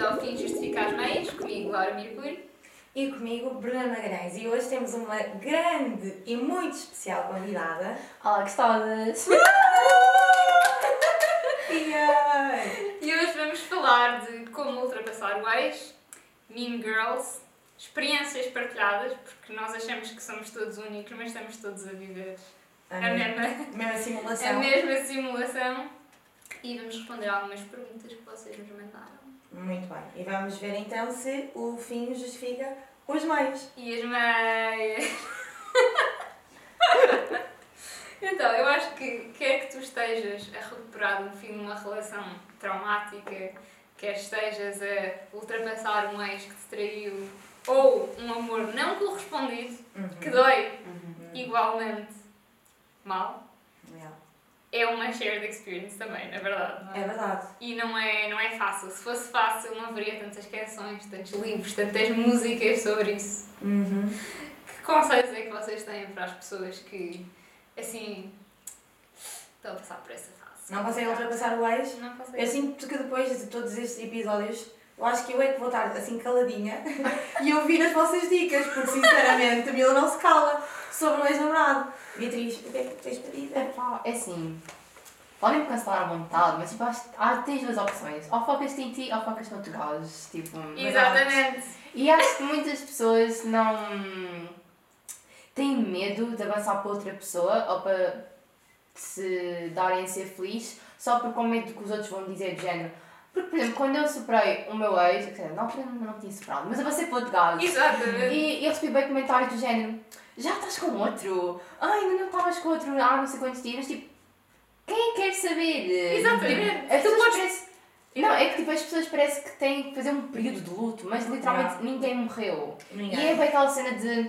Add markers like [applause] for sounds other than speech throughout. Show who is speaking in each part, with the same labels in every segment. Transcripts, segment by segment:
Speaker 1: bem-vindos ao Fim Justificar as Meias, comigo Laura Mirpuri.
Speaker 2: E comigo, Bruna Magalhães. E hoje temos uma grande e muito especial convidada.
Speaker 3: Olá, gostadas! [laughs]
Speaker 2: Yay!
Speaker 1: E hoje vamos falar de como ultrapassar o ex, Mean Girls, experiências partilhadas, porque nós achamos que somos todos únicos, mas estamos todos a viver
Speaker 2: A
Speaker 1: a
Speaker 2: mesma,
Speaker 1: mesma, [laughs]
Speaker 2: mesma
Speaker 1: a
Speaker 2: simulação.
Speaker 1: mesma simulação. E vamos responder algumas perguntas que vocês nos mandaram.
Speaker 2: Muito bem. E vamos ver então se o fim justifica os meios.
Speaker 1: E as meias. [laughs] então, eu acho que quer que tu estejas a recuperar no fim de uma relação traumática, quer estejas a ultrapassar um ex que te traiu, ou um amor não correspondido, que dói igualmente mal. É uma shared experience também, na verdade. não
Speaker 2: É verdade.
Speaker 1: E não é, não é fácil. Se fosse fácil, não haveria tantas canções, tantos livros, tantas músicas sobre isso.
Speaker 2: Uhum.
Speaker 1: Que conselhos é que vocês têm para as pessoas que, assim, estão a passar por essa fase?
Speaker 2: Não conseguem ultrapassar o ex?
Speaker 1: Não
Speaker 2: Eu
Speaker 1: conseguem.
Speaker 2: sinto que depois de todos estes episódios, eu acho que eu é que vou estar assim caladinha [laughs] e ouvir as vossas dicas, porque sinceramente a Mila não se cala sobre o ex-namorado. Beatriz, o que é que tens para dizer?
Speaker 3: Epá, é assim. Podem cancelar à vontade, mas tipo, acho, há, tens duas opções. Ou focas-te em ti ou focas-te noutro gajo. Tipo,
Speaker 1: Exatamente.
Speaker 3: E acho que muitas pessoas não têm medo de avançar para outra pessoa ou para se darem a ser feliz só por com medo do que os outros vão dizer de género. Porque, por exemplo, quando eu superei o meu ex, quer dizer, na altura não, não tinha superado, mas avancei para outro gajo.
Speaker 1: Exatamente.
Speaker 3: E eu recebi bem comentários do género: já estás com outro? Ai, ainda não estavas com outro há não sei quantos dias. Tipo, quem quer saber?
Speaker 1: Exatamente.
Speaker 3: Tipo, as
Speaker 1: Tu podes-
Speaker 3: parecem- Não, é que tipo, as pessoas parecem que têm que fazer um período de luto, mas literalmente
Speaker 2: Yeah.
Speaker 3: ninguém morreu. E é
Speaker 2: Ninguém.
Speaker 3: bem aquela cena de.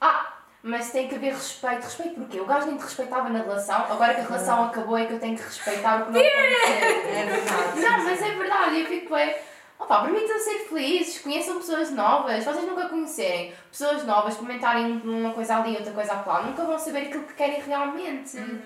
Speaker 3: Ah, mas tem que haver respeito. Respeito porquê? O gajo nem te respeitava na relação, agora que a relação acabou é que eu tenho que respeitar o que não.
Speaker 2: É verdade.
Speaker 3: Não, mas é verdade, eu fico bem. Opa, permitam ser felizes, conheçam pessoas novas, vocês nunca conhecerem pessoas novas, comentarem uma coisa ali, outra coisa lá, nunca vão saber aquilo que querem realmente.
Speaker 1: Sim.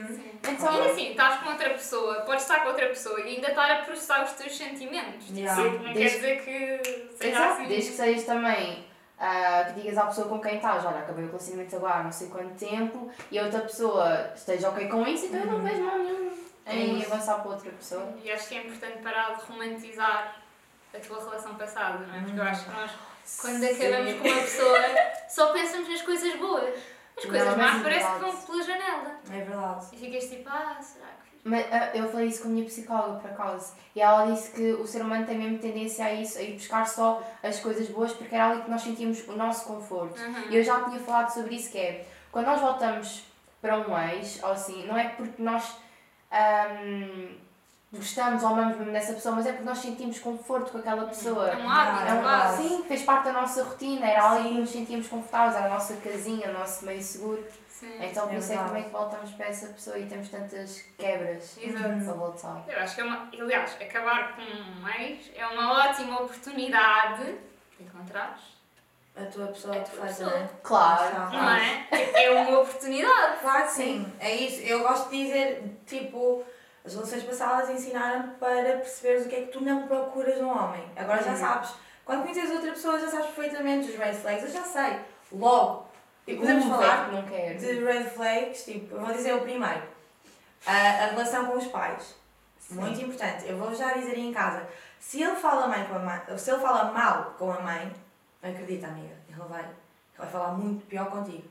Speaker 3: Então,
Speaker 1: E assim, estás com outra pessoa, podes estar com outra pessoa e ainda estar a processar os teus sentimentos.
Speaker 2: Yeah.
Speaker 1: Tipo, não quer
Speaker 3: Desde-
Speaker 1: dizer que seja
Speaker 3: exato,
Speaker 1: assim.
Speaker 3: desde que sejas também, ah, que digas à pessoa com quem estás, olha, acabei o relacionamento agora há não sei quanto tempo, e a outra pessoa esteja ok com isso, então eu não vejo mal nenhum em
Speaker 2: Isso.
Speaker 3: avançar para outra pessoa.
Speaker 1: E acho que é importante parar de romantizar a tua relação passada, não é? Porque eu acho que nós, quando acabamos com uma pessoa, só pensamos nas coisas boas. As coisas
Speaker 3: mas
Speaker 1: más
Speaker 3: é
Speaker 1: parece que vão pela janela.
Speaker 2: É verdade.
Speaker 1: E ficas tipo, ah, será que.
Speaker 3: Mas ah, eu falei isso com a minha psicóloga, por acaso, e ela disse que o ser humano tem mesmo tendência a isso, a ir buscar só as coisas boas, porque era ali que nós sentíamos o nosso conforto.
Speaker 1: Uhum.
Speaker 3: E eu já tinha falado sobre isso, que é, quando nós voltamos para um ex, ou assim, não é porque nós ahm, gostamos ou amamos mesmo dessa pessoa, mas é porque nós sentimos conforto com aquela pessoa.
Speaker 1: É um hábito,
Speaker 2: É um
Speaker 1: quase.
Speaker 3: Sim, fez parte da nossa rotina, era ali que nos sentíamos confortáveis, era a nossa casinha, o nosso meio seguro.
Speaker 1: Sim.
Speaker 3: Então por
Speaker 2: É
Speaker 3: isso é que
Speaker 2: verdade.
Speaker 3: também que voltamos para essa pessoa e temos tantas quebras
Speaker 1: Exato.
Speaker 3: para voltar.
Speaker 1: Eu acho que é uma. Aliás, acabar com um ex é uma ótima oportunidade de encontrares.
Speaker 2: A tua pessoa
Speaker 1: A
Speaker 2: te
Speaker 1: tua
Speaker 2: faz,
Speaker 1: pessoa.
Speaker 2: não é?
Speaker 3: Claro.
Speaker 1: Não é? É uma oportunidade.
Speaker 2: Claro que sim, é isso. Eu gosto de dizer, tipo, as relações passadas ensinaram-te para perceberes o que é que tu não procuras num homem. Agora já sabes. Quando conheces outra pessoa já sabes perfeitamente os red flags, eu já sei. Logo. E podemos falar
Speaker 3: não quero.
Speaker 2: de red flags, tipo, eu vou dizer o primeiro. A, a relação com os pais. Muito importante. Eu vou já dizer aí em casa. Se ele fala mãe com a mãe, se ele fala mal com a mãe, acredita amiga, ele vai, ele vai falar muito pior contigo.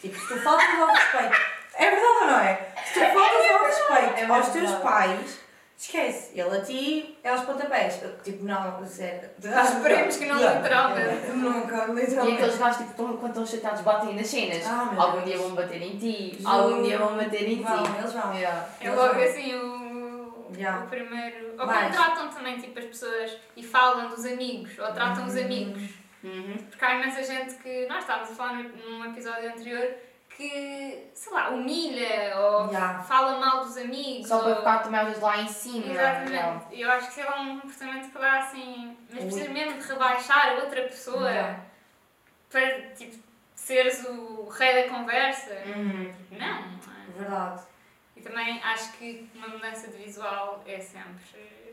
Speaker 2: Tipo, se tu faltas ao respeito. É verdade ou não é? Se tu faltas ao respeito
Speaker 3: É
Speaker 2: aos teus pais, esquece. Ele a ti é aos pontapés. Tipo, não, sério.
Speaker 1: Esperemos que não literalmente.
Speaker 2: Nunca,
Speaker 3: E
Speaker 2: literalmente.
Speaker 3: aqueles gajos tipo, tão- quando estão chateados batem nas cenas.
Speaker 2: Ah,
Speaker 3: Algum
Speaker 2: Deus.
Speaker 3: dia vão bater em ti, algum dia vão bater em ti.
Speaker 2: Vão, eles vão.
Speaker 3: Yeah.
Speaker 1: É logo assim o.
Speaker 2: Já.
Speaker 1: O primeiro. Ou quando tratam também tipo as pessoas e falam dos amigos, ou tratam os
Speaker 2: Uhum.
Speaker 1: amigos.
Speaker 3: Uhum.
Speaker 1: Porque há imensa gente que. Nós estávamos a falar num episódio anterior que, sei lá, humilha ou
Speaker 2: Já.
Speaker 1: fala mal dos amigos.
Speaker 3: Só para
Speaker 1: ou...
Speaker 3: ficar também às vezes lá em cima.
Speaker 1: Exatamente. E eu acho que é um comportamento que dá assim. Mas precisas mesmo de rebaixar a outra pessoa
Speaker 2: Já.
Speaker 1: para tipo, seres o rei da conversa.
Speaker 3: Uhum.
Speaker 1: Não, não é?
Speaker 2: Verdade.
Speaker 1: E também acho que uma mudança de visual é sempre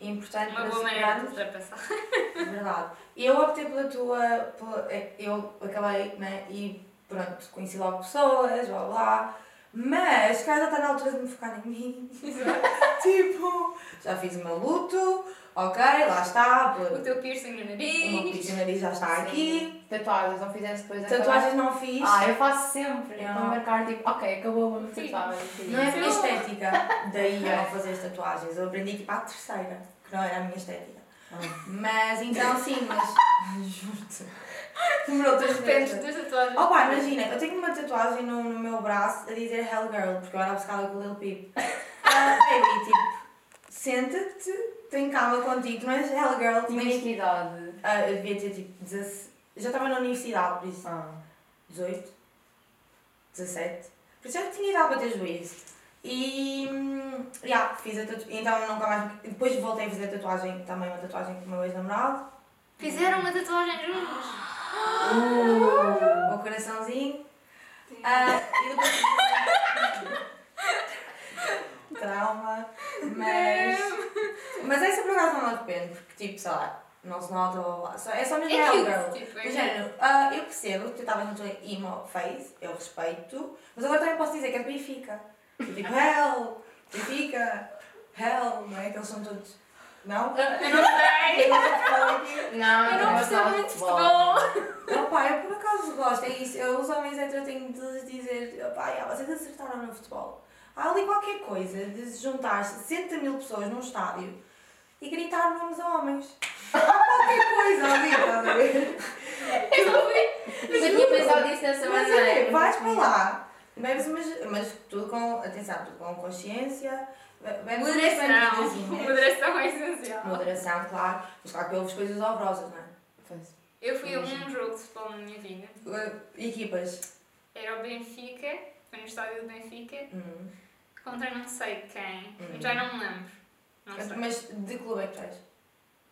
Speaker 2: importante
Speaker 1: Uma
Speaker 2: para
Speaker 1: boa maneira de ultrapassar.
Speaker 2: Verdade. Eu optei pela tua. Pela, é, eu acabei, né? E pronto, conheci logo pessoas, blá blá. Mas, cara, está na altura de me focar em mim. [laughs] tipo, já fiz o meu luto, ok, lá está.
Speaker 1: O teu piercing no
Speaker 2: O meu
Speaker 1: nariz.
Speaker 2: piercing no nariz já está aqui.
Speaker 3: Tatuagens, não fizeste depois
Speaker 2: Tatuagens não fiz.
Speaker 3: Ah, eu faço sempre.
Speaker 2: Eu
Speaker 3: Para
Speaker 2: não.
Speaker 3: marcar, tipo, ok, acabou a minha
Speaker 1: Sim.
Speaker 3: tatuagem.
Speaker 2: Não é a minha
Speaker 1: Sim.
Speaker 2: estética. [laughs] Daí eu não fazer as tatuagens. Eu aprendi tipo à terceira, que não era a minha estética.
Speaker 3: Ah.
Speaker 2: Mas então sim, mas. [laughs] Juro-te. [laughs] Demorou
Speaker 1: De repente,
Speaker 2: meses.
Speaker 1: duas tatuagens.
Speaker 2: Oh pá, imagina, eu tenho uma tatuagem no, no meu braço a dizer Hell Girl, porque eu era obcecada com o Lil Peep. [laughs] Ah, baby, tipo, senta-te, tem calma contigo, és Hell Girl,
Speaker 3: Tinhas que idade?
Speaker 2: Ah, eu devia ter tipo 16. Eu já estava na universidade, por isso.
Speaker 3: Ah.
Speaker 2: 18, 17. Por isso eu tinha idade para ter juízo. E. hum, Yeah, fiz a tatuagem. Então nunca mais. Depois voltei a fazer tatuagem, também uma tatuagem com o meu ex-namorado.
Speaker 1: Fizeram uma tatuagem juntos. [gasps] [gasps]
Speaker 2: Uh, o coraçãozinho. Ah, e depois. Trauma. Mas. Mas essa por acaso não me arrependo, porque tipo, sei lá, não se nota, blá blá blá. Só- É só mesmo
Speaker 1: É
Speaker 2: Girl.
Speaker 1: tipo, é
Speaker 2: género, ah, eu percebo que tu estavas na tua emo phase, eu respeito, mas agora também posso dizer que é de Benfica. Eu Tipo, [laughs] Hell, Benfica, Hell, não é? Que eles são todos. Não?
Speaker 1: Eu não sei.
Speaker 2: Eu não sei
Speaker 1: Eu não
Speaker 3: gosto
Speaker 1: percebo muito futebol.
Speaker 2: Não, pá, eu por acaso gosto, é isso. Eu, os homens héteros têm de lhes dizer, pá, já, vocês acertaram no futebol. Há ali qualquer coisa de se juntar 60 mil pessoas num estádio e gritar nomes a homens. Há qualquer coisa ali, estás a ver?
Speaker 1: Eu não fui.
Speaker 3: Nunca tinha pensado nisso dessa
Speaker 2: Mas
Speaker 3: maneira.
Speaker 2: é, vais para lá, bebes, mas, mas tudo com, atenção, tudo com consciência, be- bebes umas
Speaker 1: Moderação. Moderação é essencial.
Speaker 2: Moderação, claro, mas claro que ouves coisas horrorosas, não é?
Speaker 3: Pois.
Speaker 1: Eu fui a um jogo de futebol na minha vida.
Speaker 2: Uh, Equipas.
Speaker 1: Era o Benfica, foi no estádio do Benfica,
Speaker 2: Hum.
Speaker 1: contra não sei quem.
Speaker 2: Hum.
Speaker 1: já não me lembro. Não sei.
Speaker 2: Mas de clube é que és?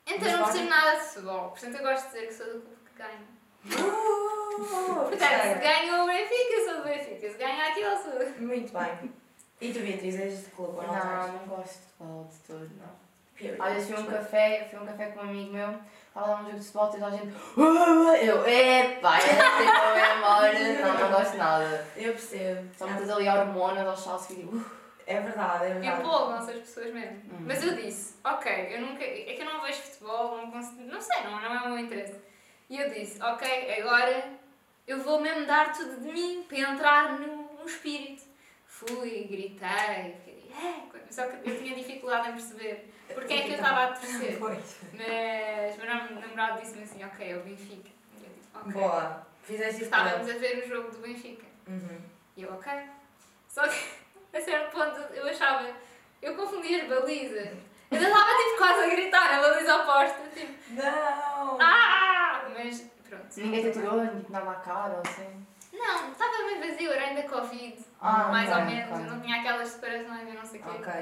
Speaker 1: Então eu não percebo nada de futebol, portanto eu gosto de dizer que sou do clube que ganha.
Speaker 2: Uh,
Speaker 1: Portanto, se ganha o Benfica, sou do Benfica. Se ganha aquilo, sou.
Speaker 2: Muito bem. E tu, Beatriz, és de clube ou não?
Speaker 3: Não,
Speaker 2: és?
Speaker 3: não gosto de futebol de todo, não. Vezes fui a um café, fui a um café com um amigo meu, estava lá um jogo de futebol, toda a gente. [laughs] Eu, epá, eu não sei como é embora. Não, não gosto de nada.
Speaker 2: Eu percebo.
Speaker 3: Só metes ali hormonas aos saltos e digo, "Uh".
Speaker 2: É verdade, é verdade.
Speaker 1: Empolgam-se as pessoas mesmo.
Speaker 3: Hum.
Speaker 1: Mas eu disse, ok, eu nunca. É que eu não vejo futebol, não consigo. Não sei, não, não é o meu interesse. E eu disse, ok, agora eu vou mesmo dar tudo de mim para entrar no, no espírito. Fui, gritei, é, só que eu tinha dificuldade em perceber porque é que eu estava a torcer. [laughs] Mas o meu nam- namorado disse-me assim, ok, é o Benfica. E eu disse, ok.
Speaker 2: Boa. Fizeste
Speaker 1: Estávamos a ver o jogo do Benfica.
Speaker 2: Uhum.
Speaker 1: E eu, ok. Só que [laughs] a certo ponto eu achava, eu confundia as balizas. Eu estava tipo quase a gritar a baliza oposta, tipo,
Speaker 2: Não!
Speaker 1: ah! Mas pronto.
Speaker 3: ninguém te atirou, ninguém te dava a cara ou assim.
Speaker 1: Não, estava meio vazio, era ainda Covid,
Speaker 3: Ah,
Speaker 1: mais
Speaker 3: ok,
Speaker 1: ou menos,
Speaker 3: ok.
Speaker 1: eu não tinha aquelas separações e não sei o quê.
Speaker 2: Ok.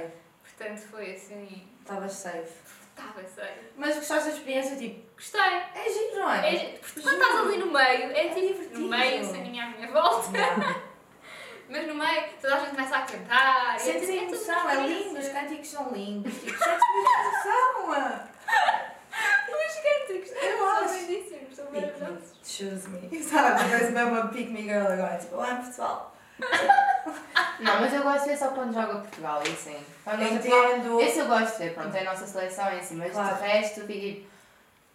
Speaker 1: Portanto foi assim,
Speaker 2: Estavas safe.
Speaker 1: estava sério.
Speaker 2: Mas gostaste da experiência, tipo,
Speaker 1: Gostei.
Speaker 2: é giro, não é?
Speaker 1: É, porque quando estás ali no meio, é
Speaker 2: É
Speaker 1: tipo
Speaker 2: divertido.
Speaker 1: no meio, sem ninguém à minha volta. [laughs] Mas no meio, toda a gente começa a cantar. e
Speaker 2: Sentes a
Speaker 1: é tudo
Speaker 2: emoção, é lindo, os cânticos são lindos. Tipo, sentes a emoção. [laughs] Eu acho.
Speaker 1: lindíssimos, são maravilhosos.
Speaker 2: Choose me. [laughs] Sabe, parece mesmo uma pick me girl agora. Tipo, olá pessoal. [laughs]
Speaker 3: Não, mas eu gosto de ver só quando joga Portugal e assim. Joga Portugal,
Speaker 2: Entendo.
Speaker 3: Esse eu gosto de ver, pronto, é a nossa seleção e assim, mas
Speaker 2: Claro.
Speaker 3: de resto tipo.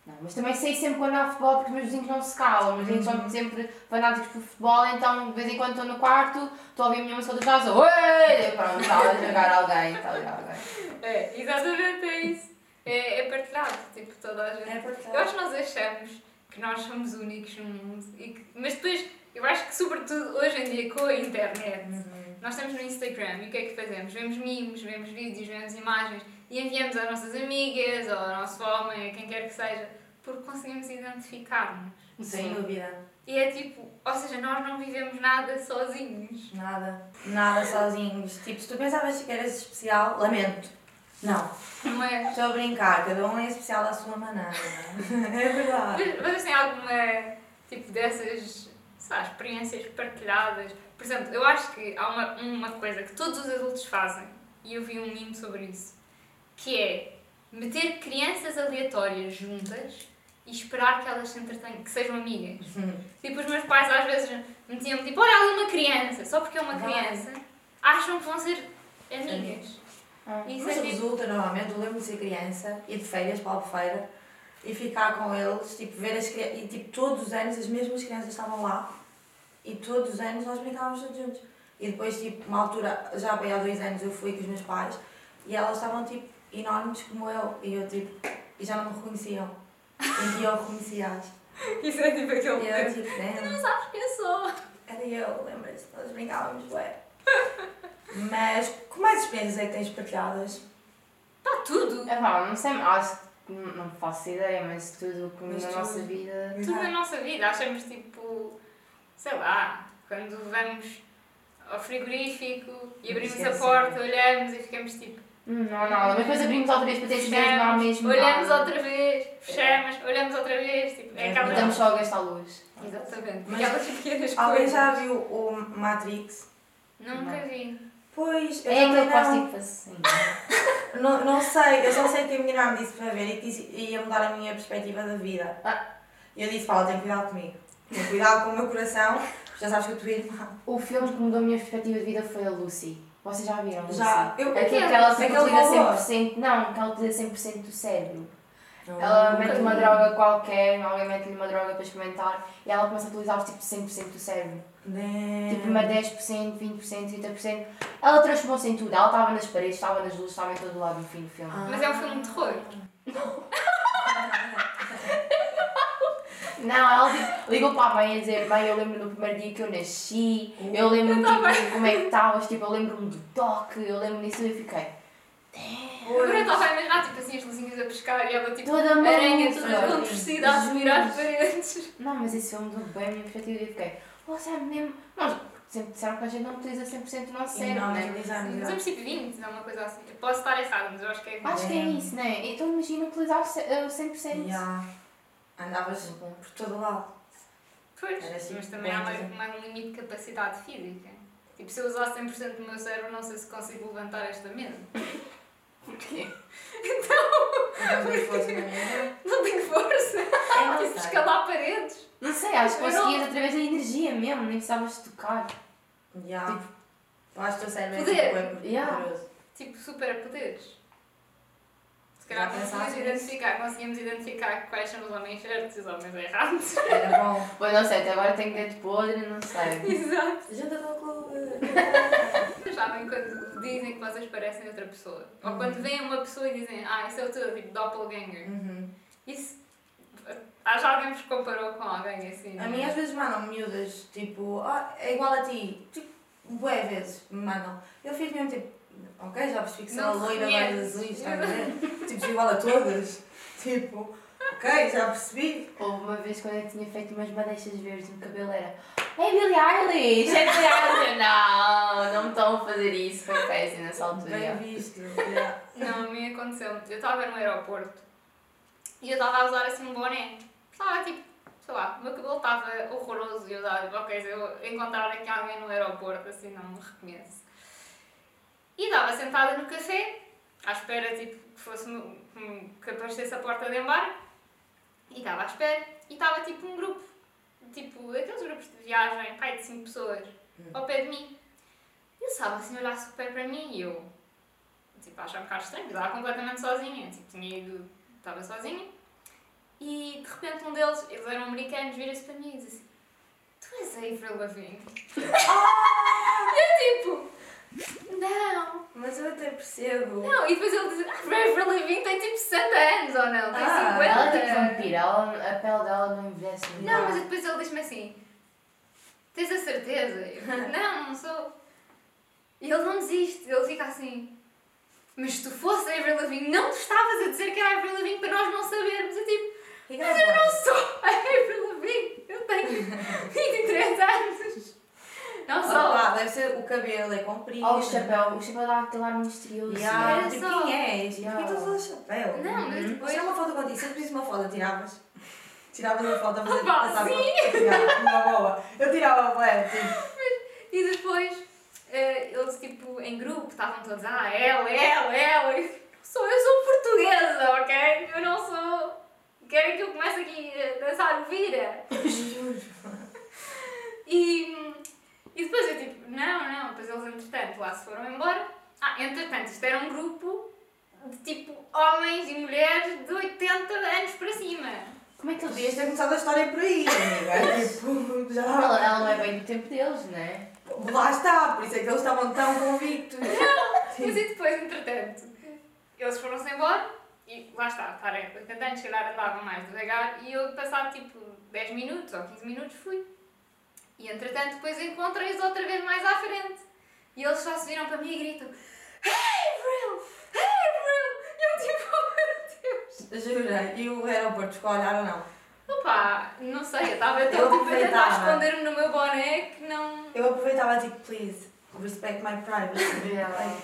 Speaker 3: Não, mas também sei sempre quando há futebol porque os meus vizinhos não se calam, os meus vizinhos
Speaker 2: Uhum.
Speaker 3: são sempre fanáticos por futebol, então de vez em quando estou no quarto, estou a ouvir a minha música do jazz, oi! Pronto, está a jogar alguém, está a jogar alguém.
Speaker 1: É, exatamente é isso. É, é partilhado, tipo, toda a gente.
Speaker 2: É porque
Speaker 1: Eu acho que nós achamos que nós somos únicos no mundo, e que- mas depois, eu acho que sobretudo hoje em dia com a internet,
Speaker 2: Uhum.
Speaker 1: nós estamos no Instagram e o que é que fazemos? Vemos mimos, vemos vídeos, vemos imagens e enviamos às nossas amigas ou ao nosso homem, a quem quer que seja, porque conseguimos identificar-nos.
Speaker 2: Sem dúvida.
Speaker 1: E é tipo, ou seja, nós não vivemos nada sozinhos.
Speaker 2: Nada. Nada sozinhos. Tipo, se tu pensavas que eras especial, lamento. Não.
Speaker 1: Não é?
Speaker 2: Estou a brincar, cada um é especial à sua maneira. [laughs] É verdade.
Speaker 1: Mas Vocês têm alguma, tipo, dessas, lá, experiências partilhadas? Por exemplo, eu acho que há uma, uma coisa que todos os adultos fazem, e eu vi um mimo sobre isso, que é, meter crianças aleatórias juntas e esperar que elas se entretenham, que sejam amigas. Tipo, os meus pais às vezes metiam tipo, olha ali uma criança, só porque é uma
Speaker 2: Vai.
Speaker 1: criança, acham que vão ser amigas.
Speaker 3: Ah.
Speaker 1: Isso
Speaker 2: Mas
Speaker 1: é tipo,
Speaker 2: resulta, normalmente, eu lembro de ser criança, ir de férias para a Albufeira e ficar com eles, tipo, ver as crianças, e tipo, todos os anos as mesmas crianças estavam lá e todos os anos nós brincávamos todos juntos. E depois, tipo, uma altura, já bem há dois anos, eu fui com os meus pais e elas estavam, tipo, enormes como eu e eu, tipo, e já não me reconheciam. E eu reconhecia-as. [laughs]
Speaker 1: isso é tipo
Speaker 2: E
Speaker 1: aquele
Speaker 2: eu, tipo, "Damn,
Speaker 1: Não sabes quem sou.
Speaker 2: era eu, lembras-te? Nós brincávamos, ué. [laughs] Mas, como é que experiências é que tens partilhadas?
Speaker 1: Está tudo.
Speaker 3: É pá, não sei, acho que não não faço ideia, mas tudo que
Speaker 2: Mas
Speaker 3: na
Speaker 2: tu-
Speaker 3: nossa vida.
Speaker 1: Tudo na nossa vida. Achamos tipo, sei lá, quando vamos ao frigorífico e abrimos a
Speaker 2: Esquece.
Speaker 1: porta, olhamos e ficamos tipo.
Speaker 3: Hum, Não nada, mas depois abrimos outra vez para ter certeza não mesmo.
Speaker 1: olhamos
Speaker 3: nada.
Speaker 1: outra vez, fechamos, olhamos outra vez. Tipo, é
Speaker 2: É
Speaker 1: aquela.
Speaker 3: estamos só a gastar luz.
Speaker 1: Exatamente.
Speaker 2: Mas
Speaker 1: Aquelas pequenas
Speaker 2: Alguém
Speaker 1: coisas.
Speaker 2: já viu o Matrix?
Speaker 1: Nunca vi.
Speaker 2: Pois, eu
Speaker 3: É
Speaker 2: também
Speaker 3: que faz
Speaker 2: não.
Speaker 3: tipo assim. [laughs]
Speaker 2: não. Não sei, eu só sei que a minha irmã me disse para ver e que ia mudar a minha perspectiva da vida.
Speaker 3: Ah.
Speaker 2: E eu disse, Paula, tem cuidado comigo. Tem cuidado com o meu coração, já sabes que eu tua irmã.
Speaker 3: O filme que mudou a minha perspectiva de vida foi a Lucy. Vocês já viram? Lucy?
Speaker 2: Já, eu-
Speaker 3: Aquele- que ela se utiliza
Speaker 2: robô.
Speaker 3: 100%. Não, que ela utiliza 100% do cérebro.
Speaker 2: Não,
Speaker 3: Ela mete uma droga qualquer, alguém mete-lhe uma droga para experimentar e ela começa a utilizar tipo 100% do cérebro.
Speaker 2: Né.
Speaker 3: Tipo uma 10%, 20%, 30%. Ela transformou-se em tudo. Ela estava nas paredes, estava nas luzes, estava em todo lado no fim do filme.
Speaker 2: Ah.
Speaker 1: Mas é um filme de terror.
Speaker 3: Não, [laughs] ela tipo, ligou para a mãe a dizer: Mãe, eu lembro do primeiro dia que eu nasci, eu lembro-me tipo, como é que estavas, tipo, eu lembro-me do toque, eu lembro-me disso e eu fiquei.
Speaker 1: Agora eu estava a imaginar tipo assim as luzinhas a pescar e ela tipo
Speaker 3: Toda
Speaker 1: aranha toda contorcida a subir às paredes.
Speaker 3: Não, mas esse filme mudou bem a minha perspectiva e eu fiquei: Você é mesmo. Nós sempre disseram que a gente não utiliza 100% do nosso cérebro,
Speaker 2: nós
Speaker 3: né?
Speaker 2: já.
Speaker 1: vamos tipo 20, não é uma coisa assim. Eu posso estar errada, mas eu acho que é.
Speaker 3: Acho que é isso, né? Então imagina utilizar o ce- eh, o 100%.
Speaker 2: Já. Andavas por todo lado.
Speaker 1: Pois,
Speaker 2: Era assim,
Speaker 1: mas também há uma, um limite de capacidade física. Tipo, se eu usar 100% do meu cérebro, não sei se consigo levantar esta mesa.
Speaker 3: Porquê?
Speaker 2: Não tens força.
Speaker 1: Não tenho força.
Speaker 2: Não [laughs]
Speaker 1: tipo, escalar paredes.
Speaker 3: Não sei, acho que conseguias através da energia mesmo, nem precisavas tocar.
Speaker 2: Já. Eu acho que o cérebro é
Speaker 1: Poder.
Speaker 2: tipo, é
Speaker 3: Yeah.
Speaker 2: poderoso.
Speaker 1: Tipo, superpoderes. Se calhar
Speaker 2: Já
Speaker 1: conseguimos identificar, conseguimos identificar quais são os homens certos e os homens errados.
Speaker 2: Era bom. [laughs]
Speaker 3: Pois não sei, até agora tenho dedo podre, não sei.
Speaker 1: Exato.
Speaker 2: Junta do clube.
Speaker 1: Vocês sabem quando dizem que vocês parecem outra pessoa? Ou
Speaker 2: Uhum.
Speaker 1: quando veem uma pessoa e dizem, ah, isso é o teu, tipo, doppelganger.
Speaker 2: Uhum.
Speaker 1: Isso. Acho que alguém vos comparou com alguém assim.
Speaker 2: A mim às vezes mandam miúdas, tipo, ah, é igual a ti. Tipo, bué vezes me mandam. Eu fiz mesmo tipo, ok, já percebi que sou a loira, mais azuis, está a ver? tipo, igual a todas. [laughs] Tipo, ok, já percebi.
Speaker 3: Houve uma vez quando eu tinha feito umas madeixas verdes no cabelo, era É Billie Eilish! É Billie Eilish! Não, não me estão a fazer isso, foi péssimo nessa altura.
Speaker 2: Bem visto. yeah.
Speaker 1: Não, a mim aconteceu. Eu estava no aeroporto e eu estava a usar assim um boné. Estava tipo, sei lá, o meu cabelo estava horroroso e eu estava tipo, ok, se eu encontrar aqui alguém no aeroporto assim não me reconheço. E estava sentada no café, à espera tipo que fosse que aparecesse a porta de embarque. E estava à espera. E estava tipo um grupo, tipo aqueles grupos de viagem, pai de 5 pessoas, ao pé de mim. E eu estava assim a olhar super para mim. E eu tipo, a achar um bocado estranho, eu estava completamente sozinha, tipo, tinha ido, estava sozinha, e de repente um deles, eles eram americanos, vira-se para mim e diz assim, tu és a Avril Lavigne? [laughs] E eu tipo, não,
Speaker 2: Mas eu até percebo.
Speaker 1: não, e depois ele diz, ah, Avril Lavigne tem tipo 60 anos, ou não, tem
Speaker 2: Ah,
Speaker 1: 50.
Speaker 3: Ela é tipo vampira, ela, a pele dela não envelhece.
Speaker 1: Não, mas depois ele diz-me assim, tens a certeza? Eu, [laughs] não, não sou. E ele não desiste, ele fica assim, mas se tu fosse a Avril Lavigne, não tu estavas a dizer que era a Avril Lavigne para nós não sabermos. Eu tipo, mas eu não sou a Avril Lavigne, eu tenho 23 anos. Não.
Speaker 2: Olá, lá, deve ser o cabelo é comprido.
Speaker 3: Ou o chapéu, o chapéu dá aquele ar misterioso.
Speaker 2: Yeah, tipo,
Speaker 1: é, tipo,
Speaker 2: quem és?
Speaker 3: Yeah.
Speaker 2: Porquê estás o chapéu?
Speaker 1: Não, mas
Speaker 3: uhum.
Speaker 1: depois...
Speaker 2: Tirar é uma foto contigo, se eu uma foto, tiravas? Tiravas uma foto, mas
Speaker 1: Opa,
Speaker 2: passava. Sim! [laughs] Uma boa. Eu tirava, a tipo...
Speaker 1: E depois, uh, eles tipo, em grupo, estavam todos, ah, ela, ela, ela. Eu sou, eu sou portuguesa, ok?
Speaker 2: Eu
Speaker 1: não sou... Querem que eu comece aqui a dançar o vira? E depois eu tipo, não, não, depois eles entretanto lá se foram embora. Ah, entretanto, isto era um grupo de tipo homens e mulheres de 80 anos para cima.
Speaker 3: Como é que
Speaker 2: Podias
Speaker 3: eles.
Speaker 2: ter começado a história por aí, amiga. tipo, [laughs] já.
Speaker 3: Ela, ela não é bem do tempo deles, né?
Speaker 2: Lá está, por isso é que eles estavam tão convictos.
Speaker 1: Mas e depois, entretanto, eles foram-se embora e lá está, estarem 80 anos, se calhar andavam mais devagar e eu, passado tipo 10 minutos ou 15 minutos, fui. E entretanto, depois encontrei-os outra vez mais à frente. E eles só se viram para mim e gritam: Hey, Avril! Hey, Avril! E eu tipo, oh meu Deus!
Speaker 2: Jura. E o aeroporto ficou a olhar ou não?
Speaker 1: Opa, não sei, eu estava tão tipo, a tentar esconder-me no meu boné que não.
Speaker 2: Eu aproveitava tipo, please, respect my privacy. [laughs]
Speaker 3: Yeah.
Speaker 2: Like,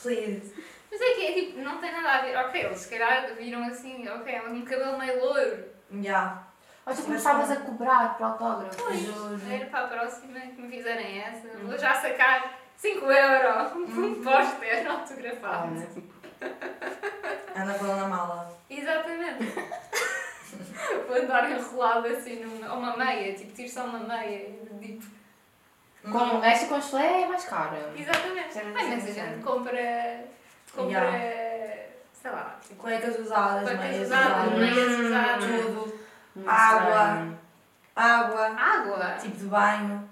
Speaker 2: please.
Speaker 1: Mas é que é tipo, não tem nada a ver. Ok, eles se calhar viram assim, ok, um cabelo meio loiro.
Speaker 2: Já.
Speaker 3: Ou tu começavas a cobrar por autógrafo.
Speaker 1: Pois, era para a próxima que me fizerem essa. Vou já sacar 5 euros um póster autografado.
Speaker 2: Anda com na mala.
Speaker 1: Exatamente. [laughs] Vou andar enrolado assim numa ou uma meia, tipo, tiro só uma meia. Tipo,
Speaker 3: Com, esta com chulé é mais cara.
Speaker 1: exatamente. Ai, mas a
Speaker 3: sim.
Speaker 1: gente compra. compra. sei lá. Tipo,
Speaker 2: Cuecas usadas,
Speaker 1: Cuecas
Speaker 2: meias
Speaker 1: usadas,
Speaker 2: usadas.
Speaker 1: meias usadas.
Speaker 2: Tudo.
Speaker 3: Muito
Speaker 2: Água. Água.
Speaker 1: água.
Speaker 2: Tipo de banho.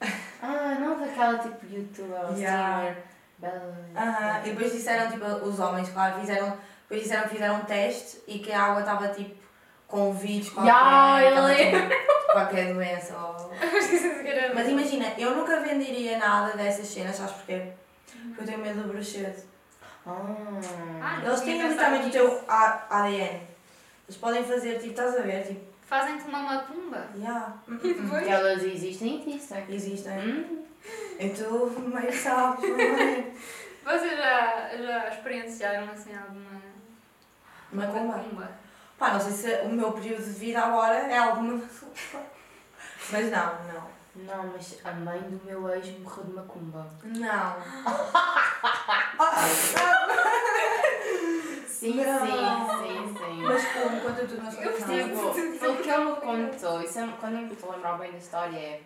Speaker 2: [laughs]
Speaker 3: Ah, não daquela tipo youtuber ou
Speaker 2: Yeah.
Speaker 3: streamer.
Speaker 2: Aham. E depois disseram, tipo, os homens, claro, fizeram, depois disseram que fizeram um teste e que a água estava tipo com vírus qualquer.
Speaker 3: Eu lembro.
Speaker 2: tipo, [laughs] Qualquer doença. Ou... [laughs]
Speaker 1: Mas
Speaker 2: imagina, eu nunca venderia nada dessas cenas, sabes porquê? Porque eu tenho medo do bruxedo.
Speaker 3: Ah.
Speaker 2: Eles têm literalmente o teu ADN. Eles podem fazer, tipo, estás a ver? Tipo,
Speaker 1: Fazem-te uma macumba.
Speaker 2: yeah.
Speaker 1: Pois.
Speaker 3: Elas existem e existem.
Speaker 2: Existem.
Speaker 3: Hum.
Speaker 2: E tu meio sabes, mamãe.
Speaker 1: Vocês já, já experienciaram assim alguma
Speaker 2: Macumba.
Speaker 1: macumba?
Speaker 2: Pá, não sei se o meu período de vida agora é alguma macumba. Mas não, não.
Speaker 3: Não, mas a mãe do meu ex morreu de macumba.
Speaker 2: Não. [laughs]
Speaker 3: Sim,
Speaker 2: Não.
Speaker 3: sim, sim, sim.
Speaker 2: Mas como? Conta tudo na sua
Speaker 1: Eu
Speaker 2: casa.
Speaker 3: Tipo, o que ele me contou, isso é, quando eu me estou a lembrar bem da história é.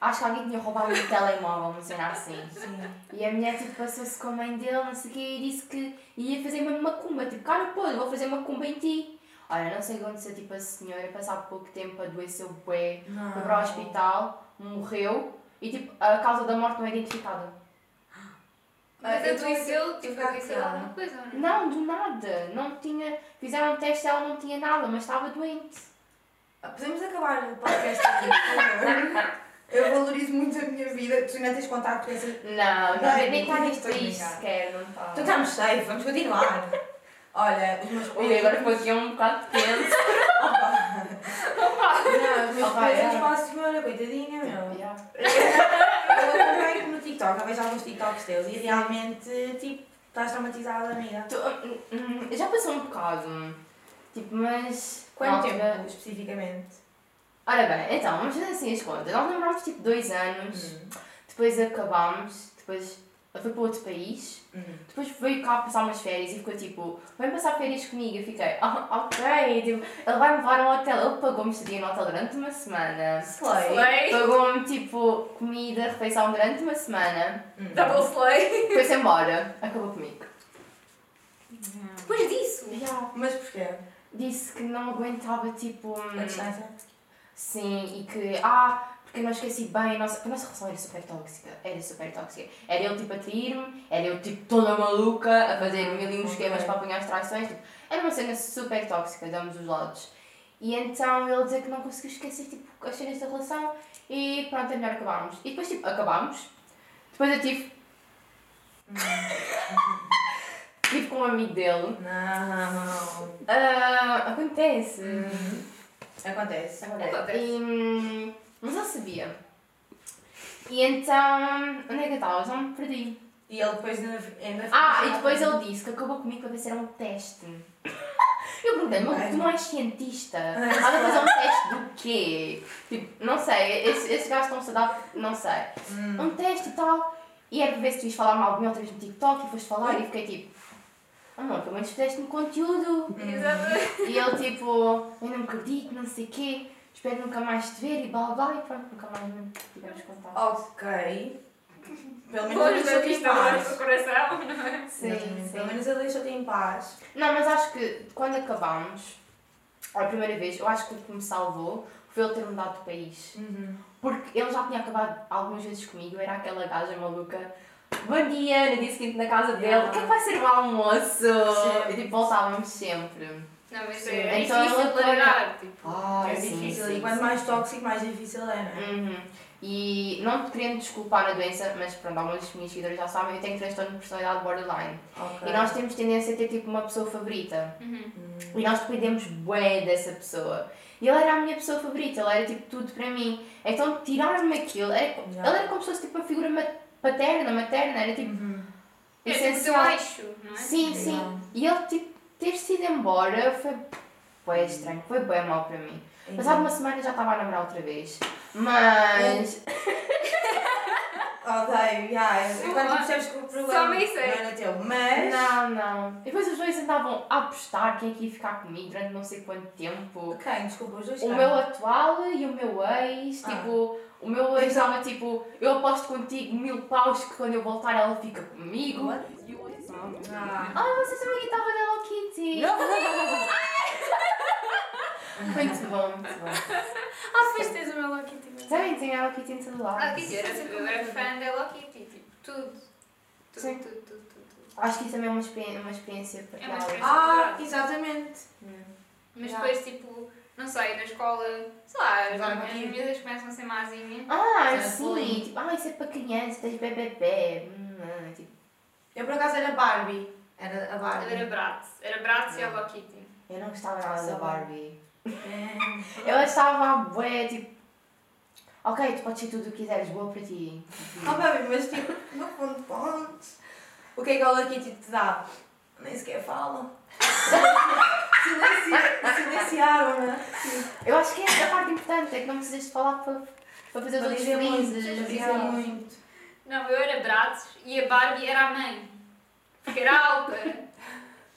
Speaker 3: Acho que alguém tinha roubado o telemóvel, uma cena assim.
Speaker 2: Sim.
Speaker 3: E a mulher tipo, passou-se com a mãe dele, não sei o quê, e disse que ia fazer uma macumba. Tipo, cara, pô, vou fazer macumba em ti. Olha, não sei o que aconteceu, tipo, a senhora, passado pouco tempo, adoeceu bué,
Speaker 2: Não.
Speaker 3: foi para o hospital, morreu, e tipo, a causa da morte não é identificada.
Speaker 1: Mas
Speaker 2: Ah, eu
Speaker 1: adoeceu, tipo,
Speaker 2: eu
Speaker 1: adoeceu alguma coisa, não é?
Speaker 3: Não, do nada. Não tinha. Fizeram um teste e ela não tinha nada, mas estava doente.
Speaker 2: Podemos acabar o podcast aqui, por favor? [laughs] Eu valorizo muito a minha vida. Tu ainda tens contacto com essa.
Speaker 3: Não, não,
Speaker 2: Não,
Speaker 3: nem está
Speaker 2: não a
Speaker 3: país
Speaker 2: brincar.
Speaker 3: sequer, não está.
Speaker 2: Tu estamos safe, vamos continuar. Olha, os meus
Speaker 3: Ui, agora foi aqui um bocado tenso. [laughs]
Speaker 2: Não, os meus
Speaker 3: Opa,
Speaker 2: pais
Speaker 3: é.
Speaker 2: para a senhora, coitadinha, meu.
Speaker 3: Yeah.
Speaker 2: Eu acompanho no TikTok, vejo alguns TikToks teus e realmente, tipo, estás traumatizada, amiga.
Speaker 3: Tu, hum, hum, já passou um bocado. Tipo, mas.
Speaker 2: Quanto
Speaker 3: altura-
Speaker 2: tempo, especificamente?
Speaker 3: Ora bem, então, vamos fazer assim as contas. Nós lembramos tipo dois anos,
Speaker 2: Hum.
Speaker 3: depois acabámos, depois eu fui para outro país,
Speaker 2: Hum.
Speaker 3: depois veio cá passar umas férias e ficou tipo, vem passar férias comigo. Eu fiquei, ah, ok, tipo, ele vai me levar a um hotel. Ele pagou-me estadia no hotel durante uma semana.
Speaker 2: Slay.
Speaker 3: Pagou-me tipo comida, refeição durante uma semana.
Speaker 2: Hum.
Speaker 1: Double slay.
Speaker 3: Foi-se embora. Acabou comigo.
Speaker 1: Depois disso.
Speaker 2: Mas porquê?
Speaker 3: Disse que não aguentava tipo.
Speaker 2: A
Speaker 3: hum,
Speaker 2: distância?
Speaker 3: Sim, e que, ah, porque eu não esqueci bem, a nossa, a nossa relação era super tóxica, era super tóxica. Era ele tipo a trair-me, era eu tipo toda maluca a fazer mil e uns esquemas para apanhar as traições, tipo, era uma cena super tóxica de ambos os lados. E então ele dizia que não conseguiu esquecer tipo, as cenas da relação e pronto, é melhor acabarmos. E depois tipo, acabámos, depois eu tive, tive com um amigo dele,
Speaker 2: Não.
Speaker 3: ah, acontece.
Speaker 2: Acontece.
Speaker 1: Acontece.
Speaker 3: E, hum, mas ele sabia. E então, onde é que eu estava? Já me perdi.
Speaker 2: E ele depois ainda. ainda
Speaker 3: Ah, e depois ele disse que acabou comigo para ver se era um teste. [laughs] Eu perguntei, mas tu não és cientista?
Speaker 2: Ah,
Speaker 3: Estás a fazer um teste do quê? Tipo, não sei, esse, esse gajo a dar, não sei.
Speaker 2: Hum.
Speaker 3: Um teste e tal. E era para ver se tu ias falar mal de mim outra vez no TikTok e foste falar e fiquei tipo, amor, pelo menos fizeste-me conteúdo.
Speaker 1: Exatamente.
Speaker 3: E ele tipo, eu não acredito, não sei o quê. Espero nunca mais te ver e blá blá e pronto, nunca mais tivemos contato.
Speaker 2: Ok. Pelo menos ele deixou-te em paz.
Speaker 1: coração, não é?
Speaker 3: Sim,
Speaker 2: Exatamente.
Speaker 3: sim.
Speaker 2: Pelo menos ele deixou-te em paz.
Speaker 3: Não, mas acho que quando acabámos, a primeira vez, eu acho que o que me salvou foi ele ter mudado de país.
Speaker 2: Uhum.
Speaker 3: Porque ele já tinha acabado algumas vezes comigo, eu era aquela gaja maluca. Bom dia, no dia seguinte na casa dele,
Speaker 2: Yeah.
Speaker 3: o que é que vai ser o almoço?
Speaker 2: Sim.
Speaker 3: E tipo, voltávamos sempre.
Speaker 1: Não, mas
Speaker 2: Sim.
Speaker 1: é
Speaker 3: Então
Speaker 1: difícil
Speaker 3: ela
Speaker 1: largar, tipo.
Speaker 3: Ah,
Speaker 2: é difícil. e quanto mais tóxico, mais difícil é, não é?
Speaker 3: Uhum. E não te querendo desculpar a doença, mas pronto, algumas das minhas seguidoras já sabem, eu tenho transtorno de personalidade borderline.
Speaker 2: Ok.
Speaker 3: E nós temos tendência a ter tipo uma pessoa favorita.
Speaker 1: Uhum.
Speaker 3: E nós dependemos bué dessa pessoa. E ele era a minha pessoa favorita, ele era tipo tudo para mim. Então tirar-me aquilo, era,
Speaker 2: Yeah.
Speaker 3: ele era como se fosse tipo uma figura paterna, materna, era tipo
Speaker 2: Uhum.
Speaker 1: É tipo o teu
Speaker 3: essencial.
Speaker 1: eixo, não é?
Speaker 3: Sim, sim.
Speaker 2: Yeah.
Speaker 3: E ele tipo ter sido embora foi bué estranho, foi bué mal para mim. Passado uma semana já estava a namorar outra vez. Mas.
Speaker 2: Odeio, yeah. Quando
Speaker 1: claro.
Speaker 2: percebes que o problema não era teu, mas...
Speaker 3: Não, não. E depois os dois andavam a apostar quem é que ia ficar comigo durante não sei quanto tempo.
Speaker 2: Quem? Desculpa, os dois
Speaker 3: O meu atual e o meu ex,
Speaker 2: Ah.
Speaker 3: tipo, o meu ex estava tipo, eu aposto contigo mil paus que quando eu voltar ela fica comigo.
Speaker 2: What? Ah.
Speaker 3: Ah, você tem uma guitarra da Hello Kitty! [laughs] Muito bom, muito bom.
Speaker 1: Ah, pois tens o meu Hello Kitty.
Speaker 3: Também tem Hello Kitty em todo lado.
Speaker 1: Ah, Kitty, eu era, eu era fã da Hello Kitty, tipo, tudo. Tudo,
Speaker 3: Sim.
Speaker 1: tudo, tudo, tudo, tudo.
Speaker 3: Acho que isso também é uma experiência, uma experiência
Speaker 1: É uma experiência.
Speaker 2: Ah, exatamente.
Speaker 1: Mas
Speaker 2: Yeah.
Speaker 1: depois, tipo, não sei, na escola, sei lá, as as miúdas começam a ser mazinhas.
Speaker 3: Ah,
Speaker 2: é
Speaker 3: sim, tipo, ah, isso é para crianças, tens bebê. Ah,
Speaker 2: Eu por acaso era Barbie. Era a Barbie.
Speaker 1: era Bratz, era Bratz e Hello Kitty.
Speaker 3: eu não gostava nada da Barbie.
Speaker 2: É.
Speaker 3: Eu achava, bué, tipo, ok, tu podes ser tudo o que quiseres, boa para ti.
Speaker 2: Oh, baby, mas tipo, no fundo, ponto. O que é que a Hello Kitty te dá? Nem sequer fala. Silenci- Silenciaram-me.
Speaker 3: Eu acho que essa é a parte importante, é que não precisas de falar para, para fazer os outros
Speaker 2: muito,
Speaker 3: felizes. Yeah.
Speaker 2: muito.
Speaker 1: Não, eu era Bratz e a Barbie era a mãe. Porque era alta.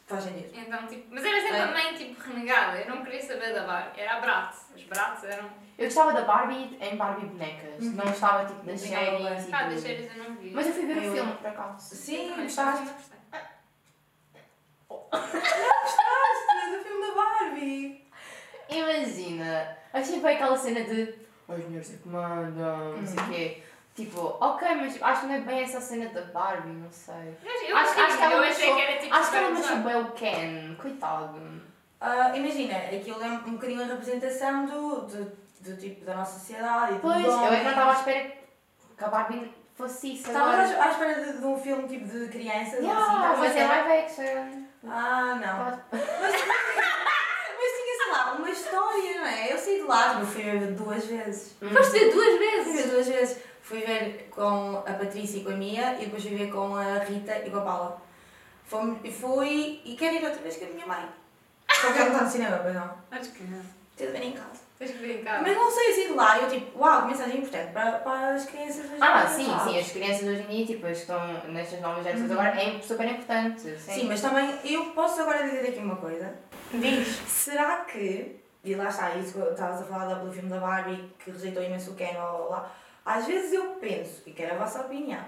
Speaker 2: Faz sentido.
Speaker 1: Então, tipo, mas era sempre
Speaker 2: É.
Speaker 1: a mãe, tipo, renegada. Eu não queria saber da Barbie. Era a Bratz. As Bratz eram...
Speaker 3: Eu gostava da Barbie em Barbie bonecas,
Speaker 2: Uhum.
Speaker 3: não gostava tipo das
Speaker 2: Não
Speaker 3: séries. e
Speaker 1: Ah, das séries eu não vi.
Speaker 3: Mas eu fui ver
Speaker 2: Eu-
Speaker 3: o filme por acaso.
Speaker 2: Sim, gostaste.
Speaker 1: também gostei.
Speaker 2: Gostaste do filme da Barbie.
Speaker 3: Imagina, achei bem aquela cena de as mulheres é que mandam, não sei o quê. Tipo, ok, mas acho que não é bem essa cena da Barbie, não sei.
Speaker 1: Mas eu
Speaker 3: Acho- acho que ela deixou-
Speaker 1: que era tipo
Speaker 3: Acho que ela
Speaker 1: usado.
Speaker 3: bem o Ken, coitado.
Speaker 2: Ah, imagina, aquilo é um bocadinho a representação do, do, do tipo da nossa sociedade e
Speaker 3: Pois, eu não estava à espera que a Barbie fosse isso
Speaker 2: Estavas à à espera de, de um filme tipo de crianças assim?
Speaker 3: Yeah,
Speaker 2: estavas
Speaker 3: mas é live action.
Speaker 2: Ah, não. Mas, mas tinha, sei lá, uma história, não é? Eu saí de lá, eu fui ver duas vezes.
Speaker 1: Foste ver duas
Speaker 2: Fui ver
Speaker 1: vezes.
Speaker 2: duas vezes. Fui ver com a Patrícia e com a Mia e depois fui ver com a Rita e com a Paula. E fui e quero ir outra vez com a minha mãe. Só que ela está no cinema, pois não.
Speaker 1: Acho que não.
Speaker 2: Tens de ver em casa.
Speaker 1: Tens que vir em casa.
Speaker 2: Mas não sei, de lá eu tipo, uau, que mensagem importante para, para as crianças hoje em
Speaker 3: Ah,
Speaker 2: dia,
Speaker 3: sim,
Speaker 2: sabes?
Speaker 3: sim, as crianças hoje em dia, tipo, as que estão nestas novas gerações
Speaker 2: Uhum.
Speaker 3: agora, é super importante. Sim.
Speaker 2: Sim, mas também eu posso agora dizer aqui uma coisa.
Speaker 3: Diz.
Speaker 2: Será que, e lá está, isso que estavas a falar do filme da Barbie que rejeitou imenso o Ken, blá, blá. Às vezes eu penso, e quero a vossa opinião,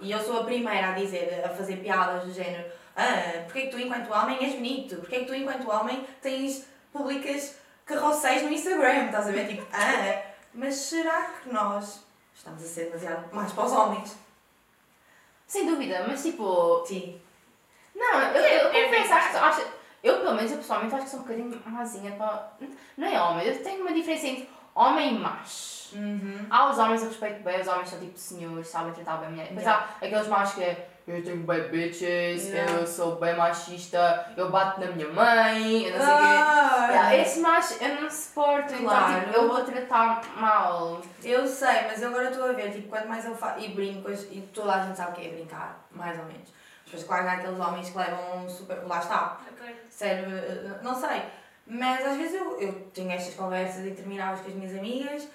Speaker 2: e eu sou a primeira a dizer, a fazer piadas do género, ah, porque é que tu enquanto homem és bonito? Porque é que tu enquanto homem tens publicas carrosséis no Instagram? Estás a ver? Tipo, ah, mas será que nós estamos a ser demasiado mais para os homens?
Speaker 3: Sem dúvida, mas tipo.
Speaker 2: Sim.
Speaker 3: Não, eu,
Speaker 1: É-
Speaker 3: eu
Speaker 1: é
Speaker 3: confesso, acho, que-
Speaker 1: verdade.
Speaker 3: acho, eu pelo menos, eu pessoalmente acho que sou um bocadinho mazinha para. Não é homem, eu tenho uma diferença entre homem macho.
Speaker 2: Uhum.
Speaker 3: Há os homens, eu respeito bem, os homens são tipo senhores, sabem tratar bem a mulher. Depois
Speaker 2: Yeah.
Speaker 3: há aqueles machos que é. Eu tenho bem bitches,
Speaker 2: Yeah.
Speaker 3: eu sou bem machista, eu bato na minha mãe, eu não sei o quê.
Speaker 2: Ah,
Speaker 3: Yeah, esse macho eu não suporto,
Speaker 2: Claro.
Speaker 3: então tipo, eu vou tratar mal.
Speaker 2: Eu sei, mas eu agora estou a ver, tipo, quanto mais eu faço e brinco, e toda a gente sabe o que é brincar, mais ou menos. Depois, claro, há aqueles homens que levam super. Lá está, sério, eh, não sei. Mas às vezes eu, eu tenho estas conversas intermináveis com as minhas amigas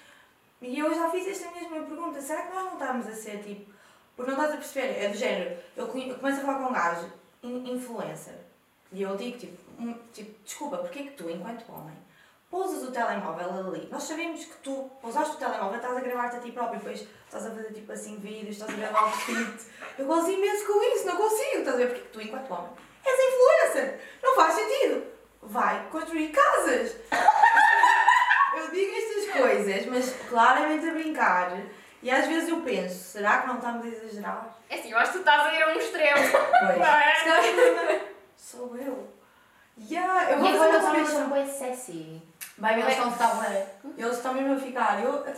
Speaker 2: e eu já fiz esta mesma pergunta: será que nós não estamos a ser tipo. Porque não estás a perceber, é do género, eu, começo a falar com um gajo, in- influencer, e eu digo tipo, hum, tipo desculpa, porque é que tu, enquanto homem, pousas o telemóvel ali, nós sabemos que tu pousaste o telemóvel, estás a gravar-te a ti próprio, depois estás a fazer tipo assim vídeos, estás a gravar o feed. Eu gosto imenso com isso, não consigo, estás a ver? Porque tu, enquanto homem, és influencer, não faz sentido. Vai construir casas. [laughs] Eu digo estas coisas, mas claramente a brincar. E às vezes eu penso, será que não estamos a exagerar?
Speaker 1: É assim, eu acho que tu estás a ir a um extremo.
Speaker 2: Pois.
Speaker 1: Não é?
Speaker 2: Se calhar sou eu. Yeah, eu
Speaker 3: E
Speaker 2: vou fazer
Speaker 3: agora
Speaker 2: uma
Speaker 3: os homens
Speaker 2: combinação.
Speaker 3: são bem sexy.
Speaker 2: Vai, eles estão a bué. Eles estão mesmo a ficar. Eu até,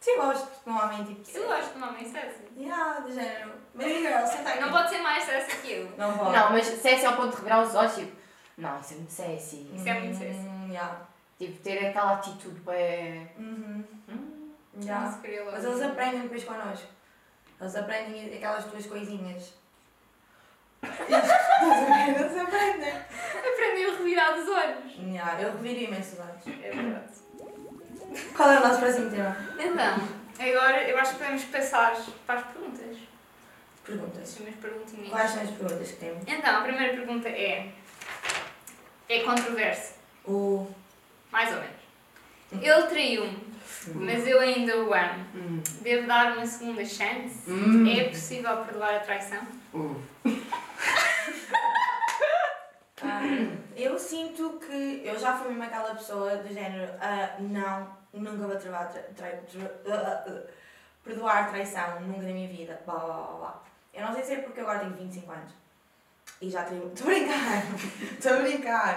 Speaker 2: até gosto de um homem tipo.
Speaker 1: Eu gosto de um homem sexy.
Speaker 2: Yeah, do género. Baby girl, senta aqui.
Speaker 1: Não pode ser mais sexy que eu.
Speaker 2: Não pode.
Speaker 3: Não, mas sexy ao ponto de revirar os olhos, tipo, não, isso é muito sexy.
Speaker 1: Isso é muito sexy.
Speaker 2: Hum, yeah.
Speaker 3: Tipo, ter aquela atitude bem.
Speaker 2: Uhum.
Speaker 3: Hum.
Speaker 2: Yeah. Mas eles aprendem depois connosco. Eles aprendem aquelas tuas coisinhas. Eles aprendem.
Speaker 1: Aprendi a revirar dos olhos.
Speaker 2: Yeah, eu reviro imenso os olhos.
Speaker 1: É verdade.
Speaker 2: Qual é o nosso próximo tema?
Speaker 1: Então, agora eu acho que podemos passar para as perguntas.
Speaker 2: Perguntas.
Speaker 1: As perguntinhas.
Speaker 2: Quais são as perguntas que temos?
Speaker 1: Então, a primeira pergunta é. É controversa,
Speaker 2: O.
Speaker 1: mais ou menos. Ele traiu-me, mas eu ainda o amo.
Speaker 3: Hum.
Speaker 1: Devo dar uma segunda chance?
Speaker 3: Hum.
Speaker 1: É possível perdoar a traição?
Speaker 3: Hum. [laughs]
Speaker 2: Ah, eu sinto que eu já fui mesmo aquela pessoa do género, ah, não, nunca vou tra, tra, tra- ah, ah, perdoar traição, nunca na minha vida, blá blá blá blá. Eu não sei se é porque eu agora tenho 25 anos e já traí. Estou a brincar! Estou [laughs] a brincar!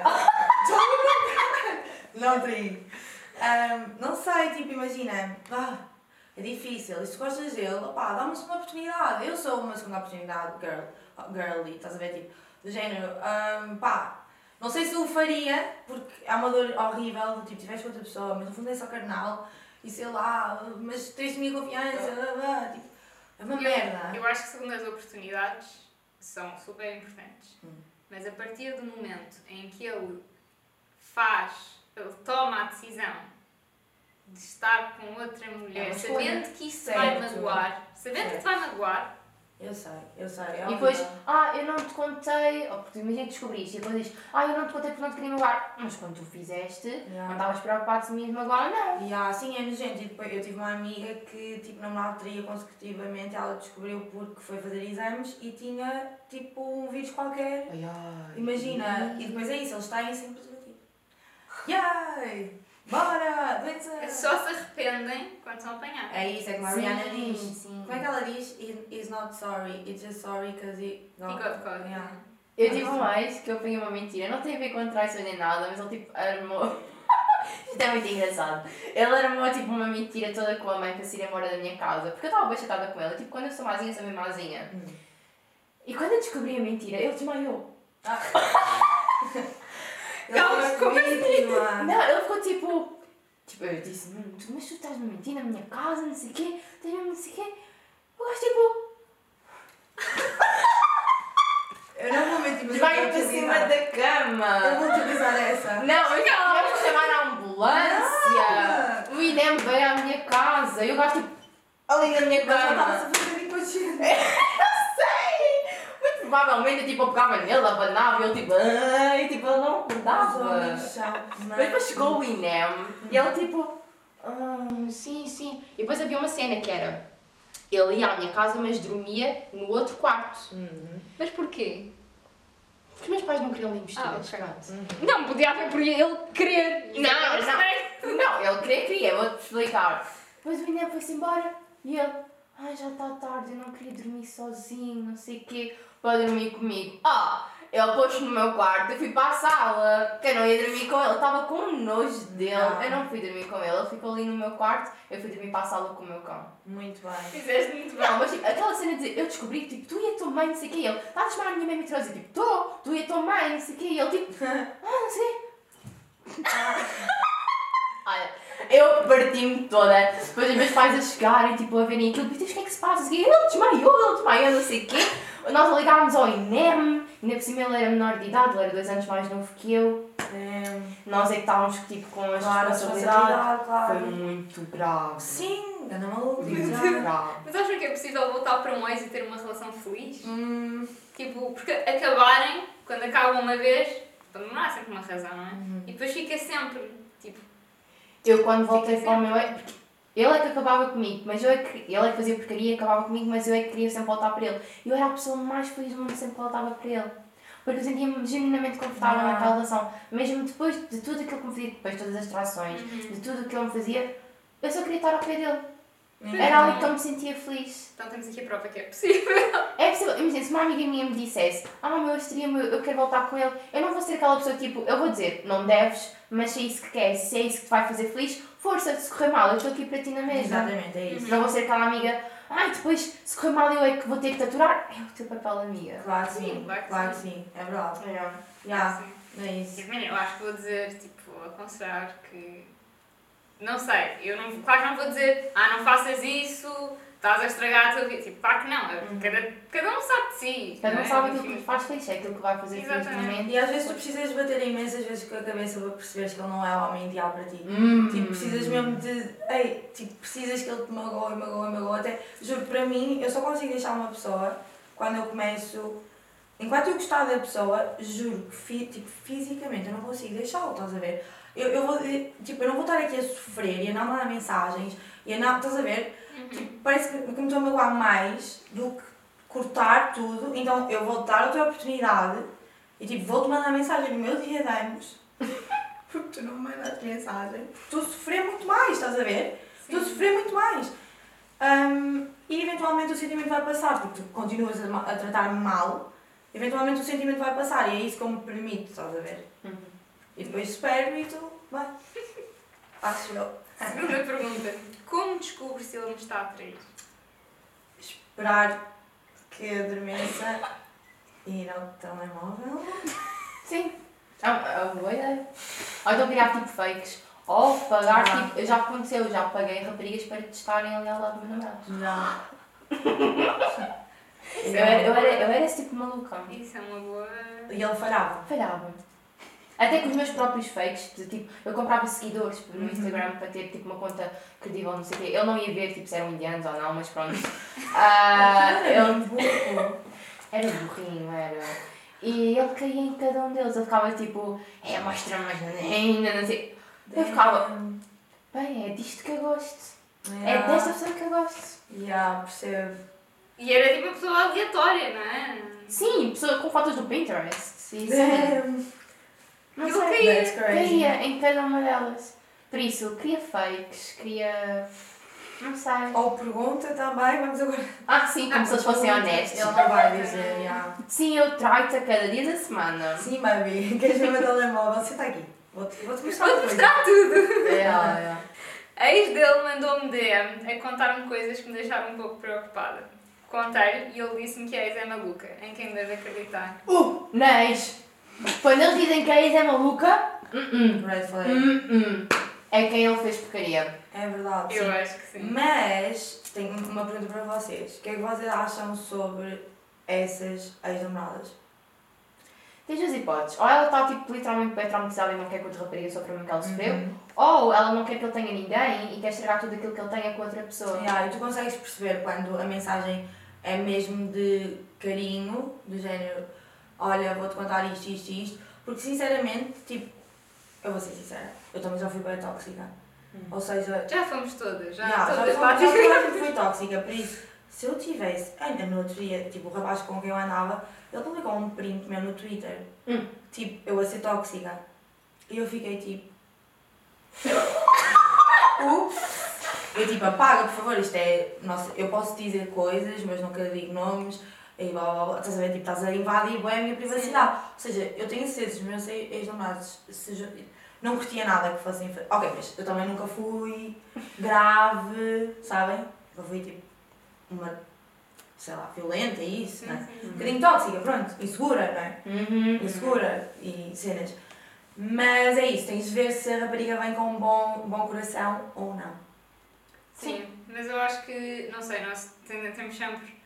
Speaker 2: Estou [laughs] a brincar! Não traí! Ahm, não sei, tipo, imagina, ah, é difícil, e se gostas dele, opá, dá-me uma segunda oportunidade. Eu sou uma segunda oportunidade, girl, girly, estás a ver, tipo, do género, ahm, pá, não sei se o faria, porque é uma dor horrível, tipo, tiveste outra pessoa, mas no fundo é só carnal, e sei lá, mas tens minha confiança, blá, blá, tipo, é uma
Speaker 1: Eu-
Speaker 2: merda.
Speaker 1: Eu acho que segundas oportunidades são super importantes.
Speaker 2: Hum.
Speaker 1: Mas a partir do momento em que ele faz, ele toma a decisão de estar com outra
Speaker 2: É
Speaker 1: mulher,
Speaker 2: escolha.
Speaker 1: sabendo que isso te vai
Speaker 2: Certo.
Speaker 1: magoar, sabendo que te vai magoar,
Speaker 2: Eu sei, eu sei, é
Speaker 3: E depois, ah, eu não te contei, ou porque imagina que descobriste, e depois dizes, ah, eu não te contei porque não te queria magoar. Mas quando tu fizeste, não
Speaker 2: Yeah.
Speaker 3: estavas preocupado se me ias magoar não.
Speaker 2: E ah, sim, é nojento. E depois eu tive uma amiga que tipo namorava traía consecutivamente, ela descobriu porque foi fazer exames e tinha tipo um vírus qualquer.
Speaker 3: Ai, ai.
Speaker 2: Imagina, e depois é isso, eles têm sem preservativo. Yay! Bora! Doença!
Speaker 1: só se arrependem quando são apanhados.
Speaker 2: É isso, é como a
Speaker 3: Sim,
Speaker 2: Rihanna diz.
Speaker 3: sim.
Speaker 2: Como é que ela diz? He- He's not sorry, it's just sorry because he
Speaker 1: got caught.
Speaker 2: Yeah.
Speaker 3: Eu tive um ex que eu apanhei uma mentira, não tem a ver com traições nem nada, mas ele tipo armou. [laughs] Isto é muito engraçado. Ele armou tipo uma mentira toda com a mãe para se ir embora da minha casa, porque eu estava bem chateada com ela. Tipo, quando eu sou mazinha, sou bem mazinha.
Speaker 2: Hum.
Speaker 3: E quando eu descobri a mentira, ele desmaiou. [laughs]
Speaker 1: Calma,
Speaker 2: Ele
Speaker 1: como
Speaker 2: vítima.
Speaker 3: Não, ele ficou tipo. Tipo, eu disse, "Hum, tu- mas tu estás a mentir na minha casa, não sei o quê, tens mesmo não sei o quê. O gajo tipo.
Speaker 2: Eu não vou mentir, mas
Speaker 3: Vai
Speaker 2: eu
Speaker 3: para cima da cama.
Speaker 2: Eu vou utilizar essa.
Speaker 3: Não, mas tivemos que chamar a ambulância. O INEM veio à minha casa e o gajo tipo. Ali na minha
Speaker 2: já
Speaker 3: cama.
Speaker 2: estava-se a fazer inconsciente. [laughs]
Speaker 3: provavelmente tipo, eu pegava nele, abanava e ele tipo. Ai, tipo, ele não acordava. Mas depois chegou o INEM e ele tipo. "Ah, sim, sim. E depois havia uma cena que era. Ele ia à minha casa, mas dormia no outro quarto.
Speaker 2: Uhum.
Speaker 1: Mas porquê?
Speaker 3: Porque os meus pais não queriam investidas.
Speaker 1: Ah, ok.
Speaker 3: pronto.
Speaker 1: Não, podia haver por ele querer.
Speaker 3: Não, não. Não, ele queria, queria, eu vou-te explicar. Depois o INEM foi-se embora e ele, ai já está tarde, eu não queria dormir sozinho, não sei o quê, para dormir comigo. Ah, ele pôs-se no meu quarto, eu fui para a sala, porque eu não ia dormir com ele, estava com um nojo dele.
Speaker 2: Ah.
Speaker 3: Eu não fui dormir com ele, ele ficou ali no meu quarto, eu fui dormir para a sala com o meu cão.
Speaker 2: Muito bem.
Speaker 1: Fizeste muito bem.
Speaker 3: Não, mas tipo, aquela cena de eu descobri que tipo, tu e a tua mãe, não sei o quê, ele, estás a chamar a minha mãe mentirosa? Tipo, estou, tu e a tua mãe, não sei o quê, e ele tipo, [laughs] ah, não sei. Olha, eu parti-me toda. Depois os meus pais a chegarem, tipo, a verem aquilo, Beatriz, o que é que se passa? Ele desmaiou, ele desmaiou, não sei o quê. Nós ligávamos ao INEM, ainda por cima ele era menor de idade, ele era dois anos mais novo que eu.
Speaker 2: É,
Speaker 3: Nós é que estávamos tipo, com a
Speaker 2: claro, a
Speaker 3: responsabilidade.
Speaker 2: responsabilidade,
Speaker 3: Foi
Speaker 2: claro.
Speaker 3: muito grave.
Speaker 2: Sim, anda maluco.
Speaker 3: Muito grave. [laughs]
Speaker 1: Mas acham que é possível voltar para um ex e ter uma relação feliz?
Speaker 2: Hum,
Speaker 1: Tipo, porque acabarem, quando acabam uma vez, para demorar sempre uma razão, não é?
Speaker 2: Uhum.
Speaker 1: E depois fica sempre,
Speaker 3: Eu quando voltei para o meu ex, porque ele é que acabava comigo, mas eu é que, ele é que fazia porcaria e acabava comigo, mas eu é que queria sempre voltar para ele. Eu era a pessoa mais feliz do mundo sempre que voltava para ele. Porque eu sentia-me genuinamente confortável
Speaker 2: Ah.
Speaker 3: naquela relação. Mesmo depois de tudo aquilo que me fazia, depois de todas as trações,
Speaker 1: Uhum.
Speaker 3: de tudo o que ele me fazia, eu só queria estar ao pé dele.
Speaker 2: Uhum.
Speaker 3: Era ali que eu me sentia feliz.
Speaker 1: Então temos aqui a prova que é possível.
Speaker 3: É possível, imagina, se uma amiga minha me dissesse, ah, meu extremo, eu eu quero voltar com ele, eu não vou ser aquela pessoa tipo, eu vou dizer, não deves, mas se é isso que queres, se é isso que te vai fazer feliz, força, se correr mal, eu estou aqui para ti na mesma.
Speaker 2: Exatamente, é isso.
Speaker 3: Não vou ser aquela amiga, ai, depois, se correr mal, eu é que vou ter que te aturar. É o teu papel, amiga.
Speaker 2: Claro que
Speaker 1: Sim,
Speaker 2: sim,
Speaker 1: claro que
Speaker 2: claro que
Speaker 1: sim.
Speaker 2: sim, é verdade.
Speaker 3: É.
Speaker 2: Já,
Speaker 1: Sim.
Speaker 2: é isso.
Speaker 1: Eu acho que vou dizer, tipo, aconselhar que. Não sei, eu não, claro que não vou dizer, ah, não faças isso, estás a estragar a tua vida. Tipo, claro que não, é- cada, cada um sabe de si.
Speaker 3: Cada um
Speaker 1: é?
Speaker 3: sabe aquilo que faz feliz, é aquilo que vai fazer feliz no
Speaker 1: Exatamente.
Speaker 3: momento.
Speaker 2: E às vezes tu precisas bater imensas vezes com a cabeça para perceberes que ele não é o homem ideal para ti.
Speaker 3: Hum.
Speaker 2: Tipo, precisas mesmo de. Ei, tipo, precisas que ele te magoe, magoe, magoe. Até, juro, para mim, eu só consigo deixar uma pessoa quando eu começo. Enquanto eu gostar da pessoa, juro que fi, tipo, fisicamente eu não consigo deixá-lo, estás a ver? Eu, eu vou, tipo, eu não vou estar aqui a sofrer e a não mandar mensagens e a não. Estás a ver? Tipo, parece que, que me estou a magoar mais do que cortar tudo, então eu vou dar outra oportunidade e tipo, vou-te mandar mensagem no meu dia de anos [laughs] porque tu não me mandaste mensagem. Tu a sofrer muito mais, estás a ver? Tu a sofrer muito mais. Hum, e eventualmente o sentimento vai passar, porque tu continuas a, a tratar-me mal, eventualmente o sentimento vai passar e é isso que eu me permito, estás a ver? E depois espero e tu, vai. [laughs] Acho eu.
Speaker 1: Segunda pergunta. Como descubro se ele me está a trair?
Speaker 2: Esperar que eu adormeça e ir ao telemóvel.
Speaker 3: Sim. É uma, é uma boa ideia. Ou então criar tipo fakes. Ou pagar,
Speaker 2: Ah.
Speaker 3: tipo, já aconteceu, já paguei raparigas para testarem ali ao lado do meu namorado.
Speaker 2: Não.
Speaker 3: Eu era, eu, era, eu era esse tipo de maluca.
Speaker 1: Isso é uma boa.
Speaker 2: E ele falhava.
Speaker 3: Falhava. Até com os meus próprios fakes, de, tipo, eu comprava seguidores no
Speaker 2: Uhum.
Speaker 3: Instagram para ter tipo uma conta credível, não sei o quê. Ele não ia ver tipo, se eram indianos ou não, mas pronto. [laughs] Ah,
Speaker 2: Ele
Speaker 3: era burrinho, era. E ele caía em cada um deles. Ele ficava tipo, é, mostra-me mais ainda, não sei. Eu ficava, bem, é disto que eu gosto. É
Speaker 2: Yeah.
Speaker 3: desta pessoa que eu gosto.
Speaker 2: Yeah, percebo.
Speaker 1: E era tipo uma pessoa aleatória, não é?
Speaker 3: Sim, pessoa com fotos do Pinterest. Isso.
Speaker 1: Ele
Speaker 3: sei.
Speaker 1: caía.
Speaker 2: Crazy.
Speaker 3: Caía em cada uma delas. Por isso, queria fakes, queria. Não sei.
Speaker 2: Ou pergunta também, vamos agora.
Speaker 3: Ah, sim, como se eles fossem honestos.
Speaker 2: Ele não vai dizer, yeah.
Speaker 3: Sim, eu traio-te a cada dia da semana.
Speaker 2: Sim, baby, [laughs] queres ver o meu telemóvel? Senta aqui. Vou-te vou mostrar
Speaker 1: Vou-te mostrar tudo.
Speaker 3: É, é.
Speaker 1: A ex dele mandou-me DM a contar-me coisas que me deixaram um pouco preocupada. Contei-lhe e ele disse-me que a ex é maluca, em quem deve acreditar.
Speaker 3: Uh, Neis! Quando eles dizem que a ex é maluca, uh
Speaker 2: Red flag.
Speaker 3: -uh. é quem ele fez porcaria.
Speaker 2: É verdade,
Speaker 1: Eu
Speaker 2: sim.
Speaker 1: acho que sim.
Speaker 2: Mas, tenho uma pergunta para vocês. O que é que vocês acham sobre essas ex-namoradas?
Speaker 3: Tens duas hipóteses. Ou ela está tipo, literalmente bem traumatizada e não quer que outra rapariga sofra o que ela sofreu,
Speaker 2: Uhum.
Speaker 3: ou ela não quer que ele tenha ninguém e quer estragar tudo aquilo que ele tenha com outra pessoa.
Speaker 2: Yeah, e tu consegues perceber quando a mensagem é mesmo de carinho, do género, olha, vou-te contar isto, isto e isto, porque sinceramente, tipo, eu vou ser sincera, eu também já fui bem tóxica.
Speaker 3: Hum.
Speaker 2: Ou seja,
Speaker 1: Já fomos todas, já,
Speaker 2: já, já,
Speaker 1: todas
Speaker 2: já,
Speaker 1: lá
Speaker 2: já gente foi [laughs] tóxica, por isso, se eu tivesse, ainda no outro dia, tipo, o rapaz com quem eu andava, ele publicou um print meu no Twitter,
Speaker 3: Hum.
Speaker 2: tipo, eu a ser tóxica. E eu fiquei tipo. [laughs] Ups! Eu tipo, apaga, por favor, isto é. Nossa, eu posso dizer coisas, mas nunca digo nomes. E blá blá blá. Estás a ver? Tipo, estás a invadir bem a minha privacidade. Ou seja, eu tenho certeza, os meus ex-namorados, não curtia nada que fossem. Ok, mas eu também nunca fui [laughs] grave, sabem? Eu fui tipo uma, sei lá, violenta e isso, não é? Um bocadinho tóxica, pronto, insegura, não é?
Speaker 3: Uhum.
Speaker 2: insegura e cenas. Mas é isso, tens de ver se a rapariga vem com um bom, bom coração ou não.
Speaker 1: Sim, mas eu acho que, não sei, nós tem- temos sempre.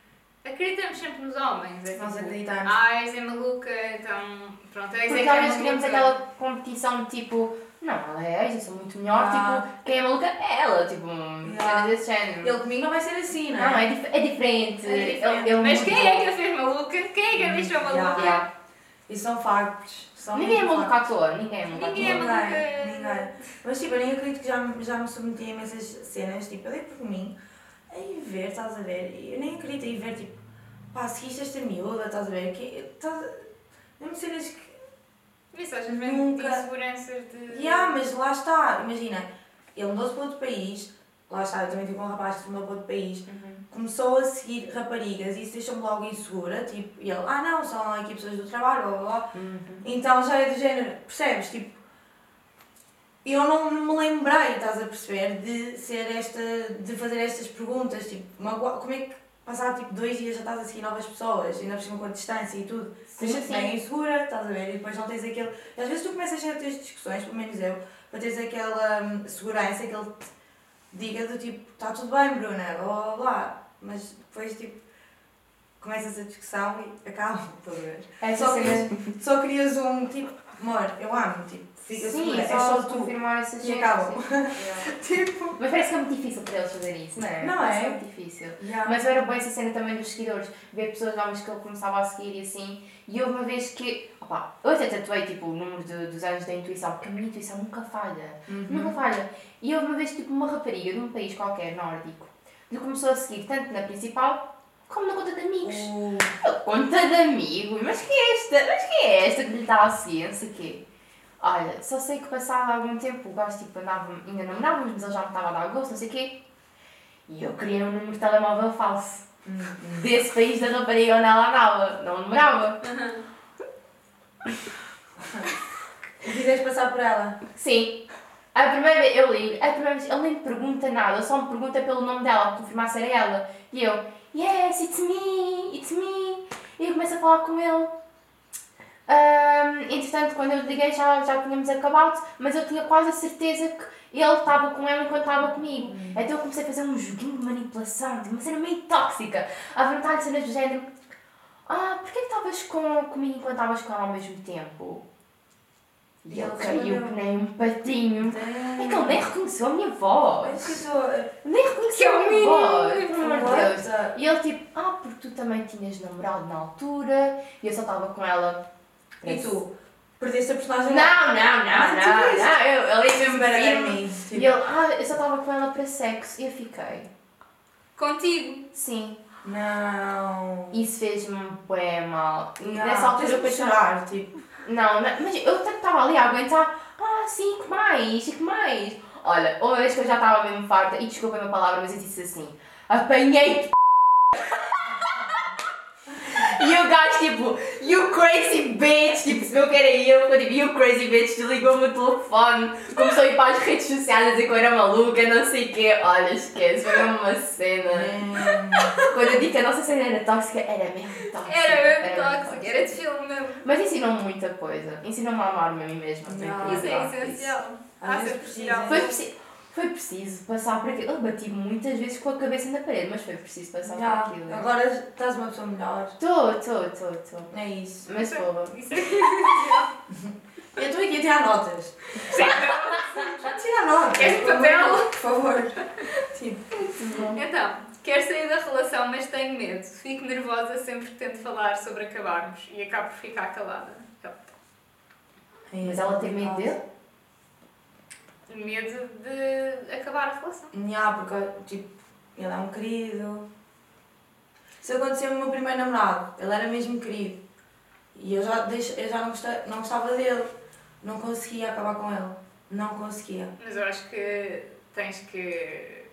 Speaker 1: Acreditamos sempre nos homens. É
Speaker 2: Nós
Speaker 1: tipo,
Speaker 2: acreditamos.
Speaker 1: Ah, a ex é maluca, então. Pronto, a ex é
Speaker 3: Porque
Speaker 1: que
Speaker 3: às
Speaker 1: é
Speaker 3: vezes queremos
Speaker 1: maluca.
Speaker 3: aquela competição de tipo, não, ela é ex, eu sou muito melhor,
Speaker 2: Ah.
Speaker 3: tipo, quem é maluca é ela, tipo,
Speaker 2: Yeah.
Speaker 3: cenas desse género.
Speaker 2: Ele comigo não vai ser assim, não
Speaker 3: Não,
Speaker 2: é?
Speaker 3: é, dif é diferente.
Speaker 2: É diferente.
Speaker 3: Ele, ele
Speaker 1: Mas quem é que a fez maluca? Quem é que a deixou maluca?
Speaker 3: Yeah.
Speaker 2: Isso são factos. São
Speaker 3: Ninguém é maluco à toa, ninguém é maluco
Speaker 1: Ninguém é
Speaker 3: toa.
Speaker 1: maluco.
Speaker 2: Ninguém, ninguém. Mas tipo, eu nem acredito que já, me- já me submeti a imensas cenas, tipo, eu dei por mim a ir ver, estás a ver? Eu nem acredito a ver, tipo, pá, seguiste esta miúda, estás a ver? Que, estás a... Mesmo cenas que.
Speaker 1: Isso às vezes vem
Speaker 2: Nunca-
Speaker 1: de inseguranças de.
Speaker 2: Ya, mas lá está, imagina, ele mudou-se para outro país, lá está, eu também tive um rapaz que se mudou para outro país,
Speaker 3: Uhum.
Speaker 2: começou a seguir raparigas e isso deixou-me logo insegura, tipo, e ele, ah não, são aqui pessoas do trabalho, blá blá blá.
Speaker 3: Uhum.
Speaker 2: Então já é do género, percebes? Tipo, eu não me lembrei, estás a perceber, de ser esta, de fazer estas perguntas, tipo, magua- como é que passar tipo dois dias já estás a seguir novas pessoas, ainda por cima com a distância e tudo, deixa-te bem insegura, estás a ver, e depois não tens aquele, às vezes tu começas a ter discussões, pelo menos eu, para teres aquela hum, segurança que ele te diga do tipo, está tudo bem Bruna, blá blá blá, mas depois tipo, começas a discussão e acaba, [laughs] estás a ver?
Speaker 3: Essa
Speaker 2: Só querias, só querias um tipo, amor, eu amo, tipo, fica
Speaker 3: Sim,
Speaker 2: segura, é
Speaker 3: só,
Speaker 2: tu.
Speaker 3: confirmar essas
Speaker 2: E acabam. [laughs] Tipo,
Speaker 3: Mas parece que é muito difícil para eles fazer isso, não é?
Speaker 2: Não
Speaker 3: Parece
Speaker 2: é?
Speaker 3: que muito difícil.
Speaker 2: yeah.
Speaker 3: Mas era bem essa cena também dos seguidores, ver pessoas novas que ele começava a seguir e assim. E houve uma vez que, opá, eu até tatuei tipo, o número de- dos anos da intuição, porque a minha intuição nunca falha. Nunca falha. E houve uma vez tipo uma rapariga de um país qualquer nórdico que começou a seguir tanto na principal como na conta de amigos. A conta de amigos? Mas que é esta? Mas que é esta que lhe está a o quê. Olha, só sei que passado algum tempo o gajo tipo andava, ainda namorávamos, mas ele já me estava a dar gosto, não sei o quê. E eu queria um número de telemóvel falso. Desse país da rapariga onde ela andava. Não namorava.
Speaker 2: E quiseste passar por ela.
Speaker 3: Sim. A primeira vez, eu ligo, a primeira vez, ele nem me pergunta nada, ele só me pergunta pelo nome dela, para confirmar se era ela. E eu, yes, it's me, it's me. E eu começo a falar com ele. Ahm, entretanto, quando eu liguei já, já tínhamos acabado, mas eu tinha quase a certeza que ele estava com ela enquanto estava comigo. Então eu comecei a fazer um joguinho de manipulação, de uma cena meio tóxica, a perguntar-lhe cenas do género: Ah, porquê que estavas com, comigo enquanto estavas com ela ao mesmo tempo? E ele caiu que nem um patinho. É que ele nem reconheceu a minha voz. Nem reconheceu a minha voz. Pelo amor de Deus. E ele tipo, ah, porque tu também tinhas namorado na altura e eu só estava com ela.
Speaker 2: E tu? Perdeste a personagem?
Speaker 3: Não, não, não,
Speaker 2: Ah,
Speaker 3: não,
Speaker 2: tu
Speaker 3: não. Eu, ele mesmo
Speaker 2: Para
Speaker 3: firme.
Speaker 2: mim.
Speaker 3: E
Speaker 2: Tipo,
Speaker 3: ele, ah, eu só estava com ela para sexo. E eu fiquei,
Speaker 1: Contigo.
Speaker 3: sim.
Speaker 2: não.
Speaker 3: Isso fez-me bem mal. E nessa altura eu
Speaker 2: de
Speaker 3: pensava,
Speaker 2: chorar, tipo.
Speaker 3: não, não, mas eu até estava ali a aguentar, ah, sim, que mais, que mais. Olha, uma vez que eu já estava mesmo farta, e desculpem a palavra, mas eu disse assim, apanhei-te E o gajo tipo, you crazy bitch, tipo, percebeu que era eu, ficou tipo, you crazy bitch, desligou-me o telefone, começou a ir para as redes sociais a dizer que eu era maluca, não sei o quê. Olha, esquece, foi mesmo uma cena.
Speaker 2: Hum,
Speaker 3: Quando eu digo que a nossa cena era tóxica, era mesmo tóxica.
Speaker 1: Era mesmo tóxico, era de filme mesmo.
Speaker 3: Mas ensinou-me muita coisa. Ensinou-me a amar-me a mim mesma. tenho que
Speaker 2: Não.
Speaker 1: Isso é essencial.
Speaker 2: Às vezes
Speaker 1: tirar.
Speaker 3: Foi, preci- foi preciso passar por aquilo. Eu bati muitas vezes com a cabeça na parede, mas foi preciso passar
Speaker 2: Já,
Speaker 3: por aquilo.
Speaker 2: agora estás uma pessoa melhor.
Speaker 3: Estou, estou, estou, estou.
Speaker 2: É isso.
Speaker 3: Mas.
Speaker 1: Isso é essencial. [laughs]
Speaker 2: Eu estou aqui a tirar notas. Tira notas.
Speaker 1: Queres
Speaker 2: por
Speaker 1: papel?
Speaker 2: favor, Por favor. Tipo,
Speaker 1: Então, quero sair da relação, mas tenho medo. Fico nervosa sempre que tento falar sobre acabarmos e acabo por ficar calada.
Speaker 3: Mas ela tem medo dele?
Speaker 1: Medo de acabar a relação.
Speaker 2: Já, porque, tipo, ele é um querido. Isso aconteceu no meu primeiro namorado. Ele era mesmo querido. E eu já, deixo, eu já não, gostava, não gostava dele. Não conseguia acabar com ele. Não conseguia.
Speaker 1: Mas eu acho que tens que.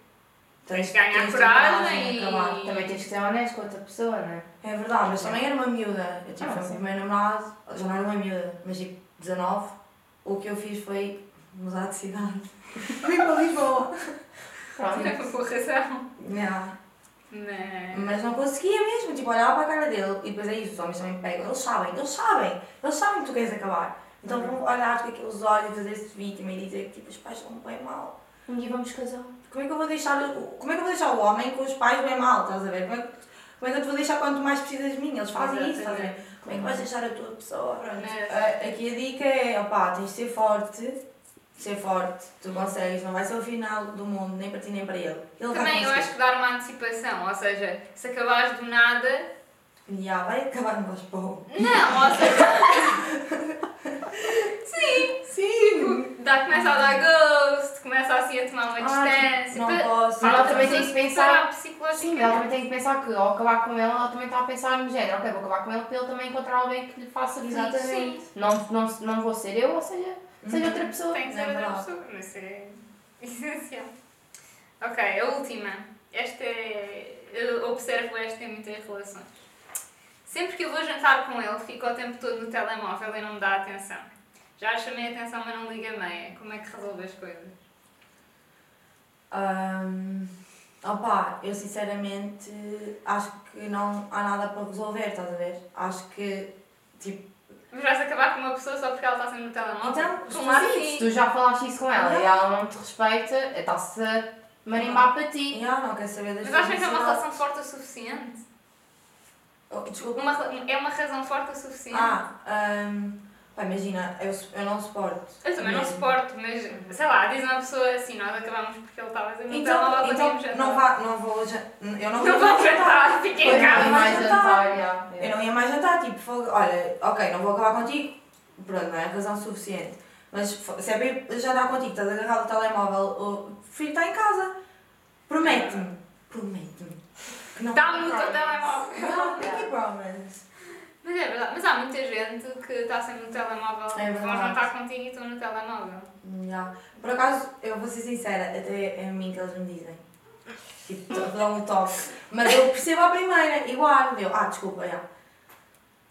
Speaker 2: Tens
Speaker 1: de ganhar
Speaker 2: tens
Speaker 1: coragem e-
Speaker 2: acabar.
Speaker 3: Também tens que ser honesto com outra pessoa, não é?
Speaker 2: É verdade, mas também era uma miúda. Eu tipo,
Speaker 3: Ah,
Speaker 2: o meu primeiro namorado, já não era uma miúda, mas tipo, 19. O que eu fiz foi mudar de cidade. [laughs] Vim para Lisboa.
Speaker 3: Pronto.
Speaker 1: Por razão.
Speaker 2: Yeah.
Speaker 1: Mas.
Speaker 2: Mas não conseguia mesmo, tipo, olhava para a cara dele e depois é isso, os homens também pegam, eles sabem, eles sabem, eles sabem que tu queres acabar. Então
Speaker 3: Uhum.
Speaker 2: vão olhar com aqueles olhos e fazer-se vítima e dizer que tipo, os pais são bem mal.
Speaker 3: Um dia vamos casar.
Speaker 2: Como é que eu vou deixar o, como é que eu vou deixar o homem com os pais bem mal, estás a ver? Como é, que- como é que eu te vou deixar quando tu mais precisas de mim? Eles fazem isso, estás a ver? Como é que vais deixar a tua pessoa? Pronto. A- Aqui a dica é, opá, tens de ser forte, ser forte, tu consegues, não vai ser o final do mundo, nem para ti nem para ele. Ele
Speaker 1: Também eu acho que dar uma antecipação, ou seja, se acabares do nada,
Speaker 2: Já, vai acabar no pão.
Speaker 1: Não, ou seja, [laughs]
Speaker 2: Sim!
Speaker 1: dá, começa a dar ghost, começa assim a tomar uma
Speaker 2: Ah,
Speaker 1: distância.
Speaker 2: não posso.
Speaker 3: Ela também tem que pensar- Sim, ela também tem que pensar que ao acabar com ele, ela também está a pensar no género, ok, vou acabar com ele para ele também encontrar alguém que lhe faça.
Speaker 2: Exatamente.
Speaker 3: Não, não, não vou ser eu, ou seja, seja outra pessoa.
Speaker 1: Tem que ser
Speaker 2: É
Speaker 1: outra pessoa, mas é essencial. Ok, a última. Esta é. Eu observo esta em muitas relações. Sempre que eu vou jantar com ele, fico o tempo todo no telemóvel e não me dá atenção. Já chamei a atenção, mas não liga meia. Como é que resolve as coisas?
Speaker 2: Ahm, opa, eu sinceramente acho que não há nada para resolver, estás a ver? Acho que, tipo,
Speaker 1: Mas vais acabar com uma pessoa só porque ela está sempre no telemóvel?
Speaker 2: Então,
Speaker 1: Como assim?
Speaker 3: Se tu já falaste isso com ela
Speaker 2: Não.
Speaker 3: e ela não te respeita, está-se a marimbar para ti.
Speaker 2: já não quer saber das
Speaker 1: Mas achas que é uma relação forte o suficiente?
Speaker 2: Oh, desculpa.
Speaker 1: Uma, é uma razão forte o suficiente?
Speaker 2: Ah, ahm, pá, imagina, eu, eu não suporto.
Speaker 1: Eu também não
Speaker 2: mesmo.
Speaker 1: suporto, mas sei lá, diz uma pessoa assim, nós acabamos porque ele estava a dizer no
Speaker 2: Então,
Speaker 1: telemóvel
Speaker 2: então
Speaker 1: íamos
Speaker 2: não,
Speaker 1: jantar.
Speaker 2: vá, não vou. ja- Eu não,
Speaker 1: Não
Speaker 2: vou
Speaker 1: vamos jantar, fiquem
Speaker 3: Pois
Speaker 1: em
Speaker 3: não,
Speaker 1: casa.
Speaker 3: e mais
Speaker 2: jantar.
Speaker 3: jantar, já.
Speaker 2: Eu não ia mais jantar, tipo, fogo, olha, ok, não vou acabar contigo, pronto, não é razão suficiente. Mas se é para jantar contigo, estás agarrado ao telemóvel, o filho está em casa. Promete-me, promete-me. não
Speaker 1: Dá-me o teu telemóvel.
Speaker 2: Não, pinky promise.
Speaker 1: Mas é verdade, mas há muita gente que está sempre no telemóvel,
Speaker 2: É
Speaker 1: vão
Speaker 2: verdade.
Speaker 1: jantar contigo e estão no telemóvel.
Speaker 2: Já. Por acaso, eu vou ser sincera, até é a mim que eles me dizem. Tipo, dão um toque. Mas eu percebo a primeira, igual. Eu, ah, desculpa, já.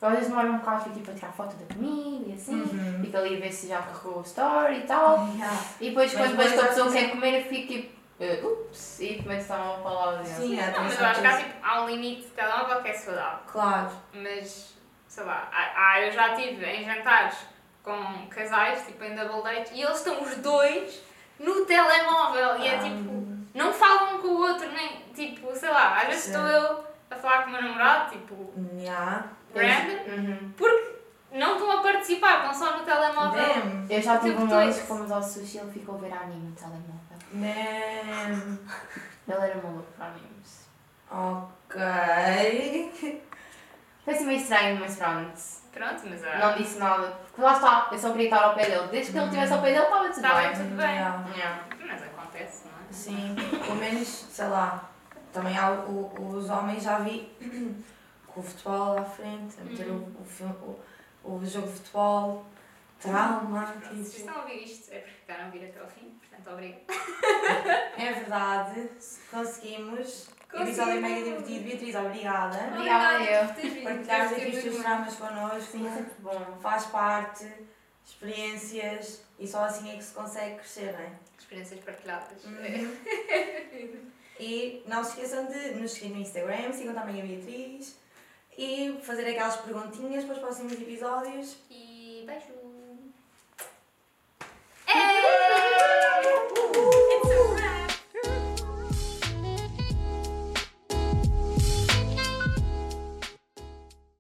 Speaker 3: Às vezes demora um bocado fico, tipo, a tirar foto da comida e assim.
Speaker 2: Uhum.
Speaker 3: Fica ali a ver se já carregou o story e tal.
Speaker 2: Já.
Speaker 3: E depois,
Speaker 2: Mas
Speaker 3: quando vejo que a
Speaker 2: depois
Speaker 3: pessoa quer comer, eu fico tipo, eh, ups, e começo a palavra.
Speaker 2: Sim, é,
Speaker 1: Não, mas eu acho que há, tipo, há um limite de telemóvel que é saudável.
Speaker 2: Claro.
Speaker 1: Mas, sei lá, há- eu já estive em jantares com casais, tipo em double date, e eles estão os dois no telemóvel. E é
Speaker 2: Ah,
Speaker 1: tipo, não falam um com o outro, nem tipo, sei lá, às vezes
Speaker 2: Sim.
Speaker 1: estou eu a falar com o meu namorado, tipo,
Speaker 2: Já.
Speaker 1: random,
Speaker 3: Uhum.
Speaker 1: não estão a participar, estão só no telemóvel.
Speaker 2: Damn.
Speaker 3: Eu já tive
Speaker 1: Tipo
Speaker 3: um
Speaker 1: dois.
Speaker 3: que fomos ao sushi e ele ficou a ver anime no telemóvel.
Speaker 2: Damn.
Speaker 3: Ele era maluco para animes.
Speaker 2: Ok.
Speaker 3: Foi assim meio estranho, mas pronto.
Speaker 1: Pronto, mas ah,
Speaker 3: Não disse nada. Porque lá está, eu só queria estar ao pé dele. Desde que ele estivesse ao pé dele, estava tudo
Speaker 1: Estava
Speaker 3: bem.
Speaker 1: tudo bem.
Speaker 2: Já.
Speaker 3: Yeah.
Speaker 1: mas acontece, não é?
Speaker 2: Sim, pelo menos, sei lá. Também há o, os homens, já vi, [coughs] com o futebol à frente, a meter
Speaker 1: Uhum.
Speaker 2: o, o, o, o jogo de futebol. Trauma.
Speaker 1: Pronto, Se estão a ouvir isto é porque ficaram a vir até ao fim, portanto, obrigada. [laughs]
Speaker 2: É verdade, conseguimos. Episódio mega divertido. Beatriz, obrigada.
Speaker 3: Obrigada, eu.
Speaker 1: por teres vindo.
Speaker 2: Partilhares aqui os teus
Speaker 1: muito
Speaker 2: dramas connosco.
Speaker 3: Sim, é sempre bom.
Speaker 2: Faz parte, experiências e só assim é que se consegue crescer, não é?
Speaker 1: Experiências partilhadas.
Speaker 2: Uhum. [laughs] E não se esqueçam de nos seguir no Instagram, sigam também a Beatriz e fazer aquelas perguntinhas para os próximos episódios.
Speaker 1: E beijos.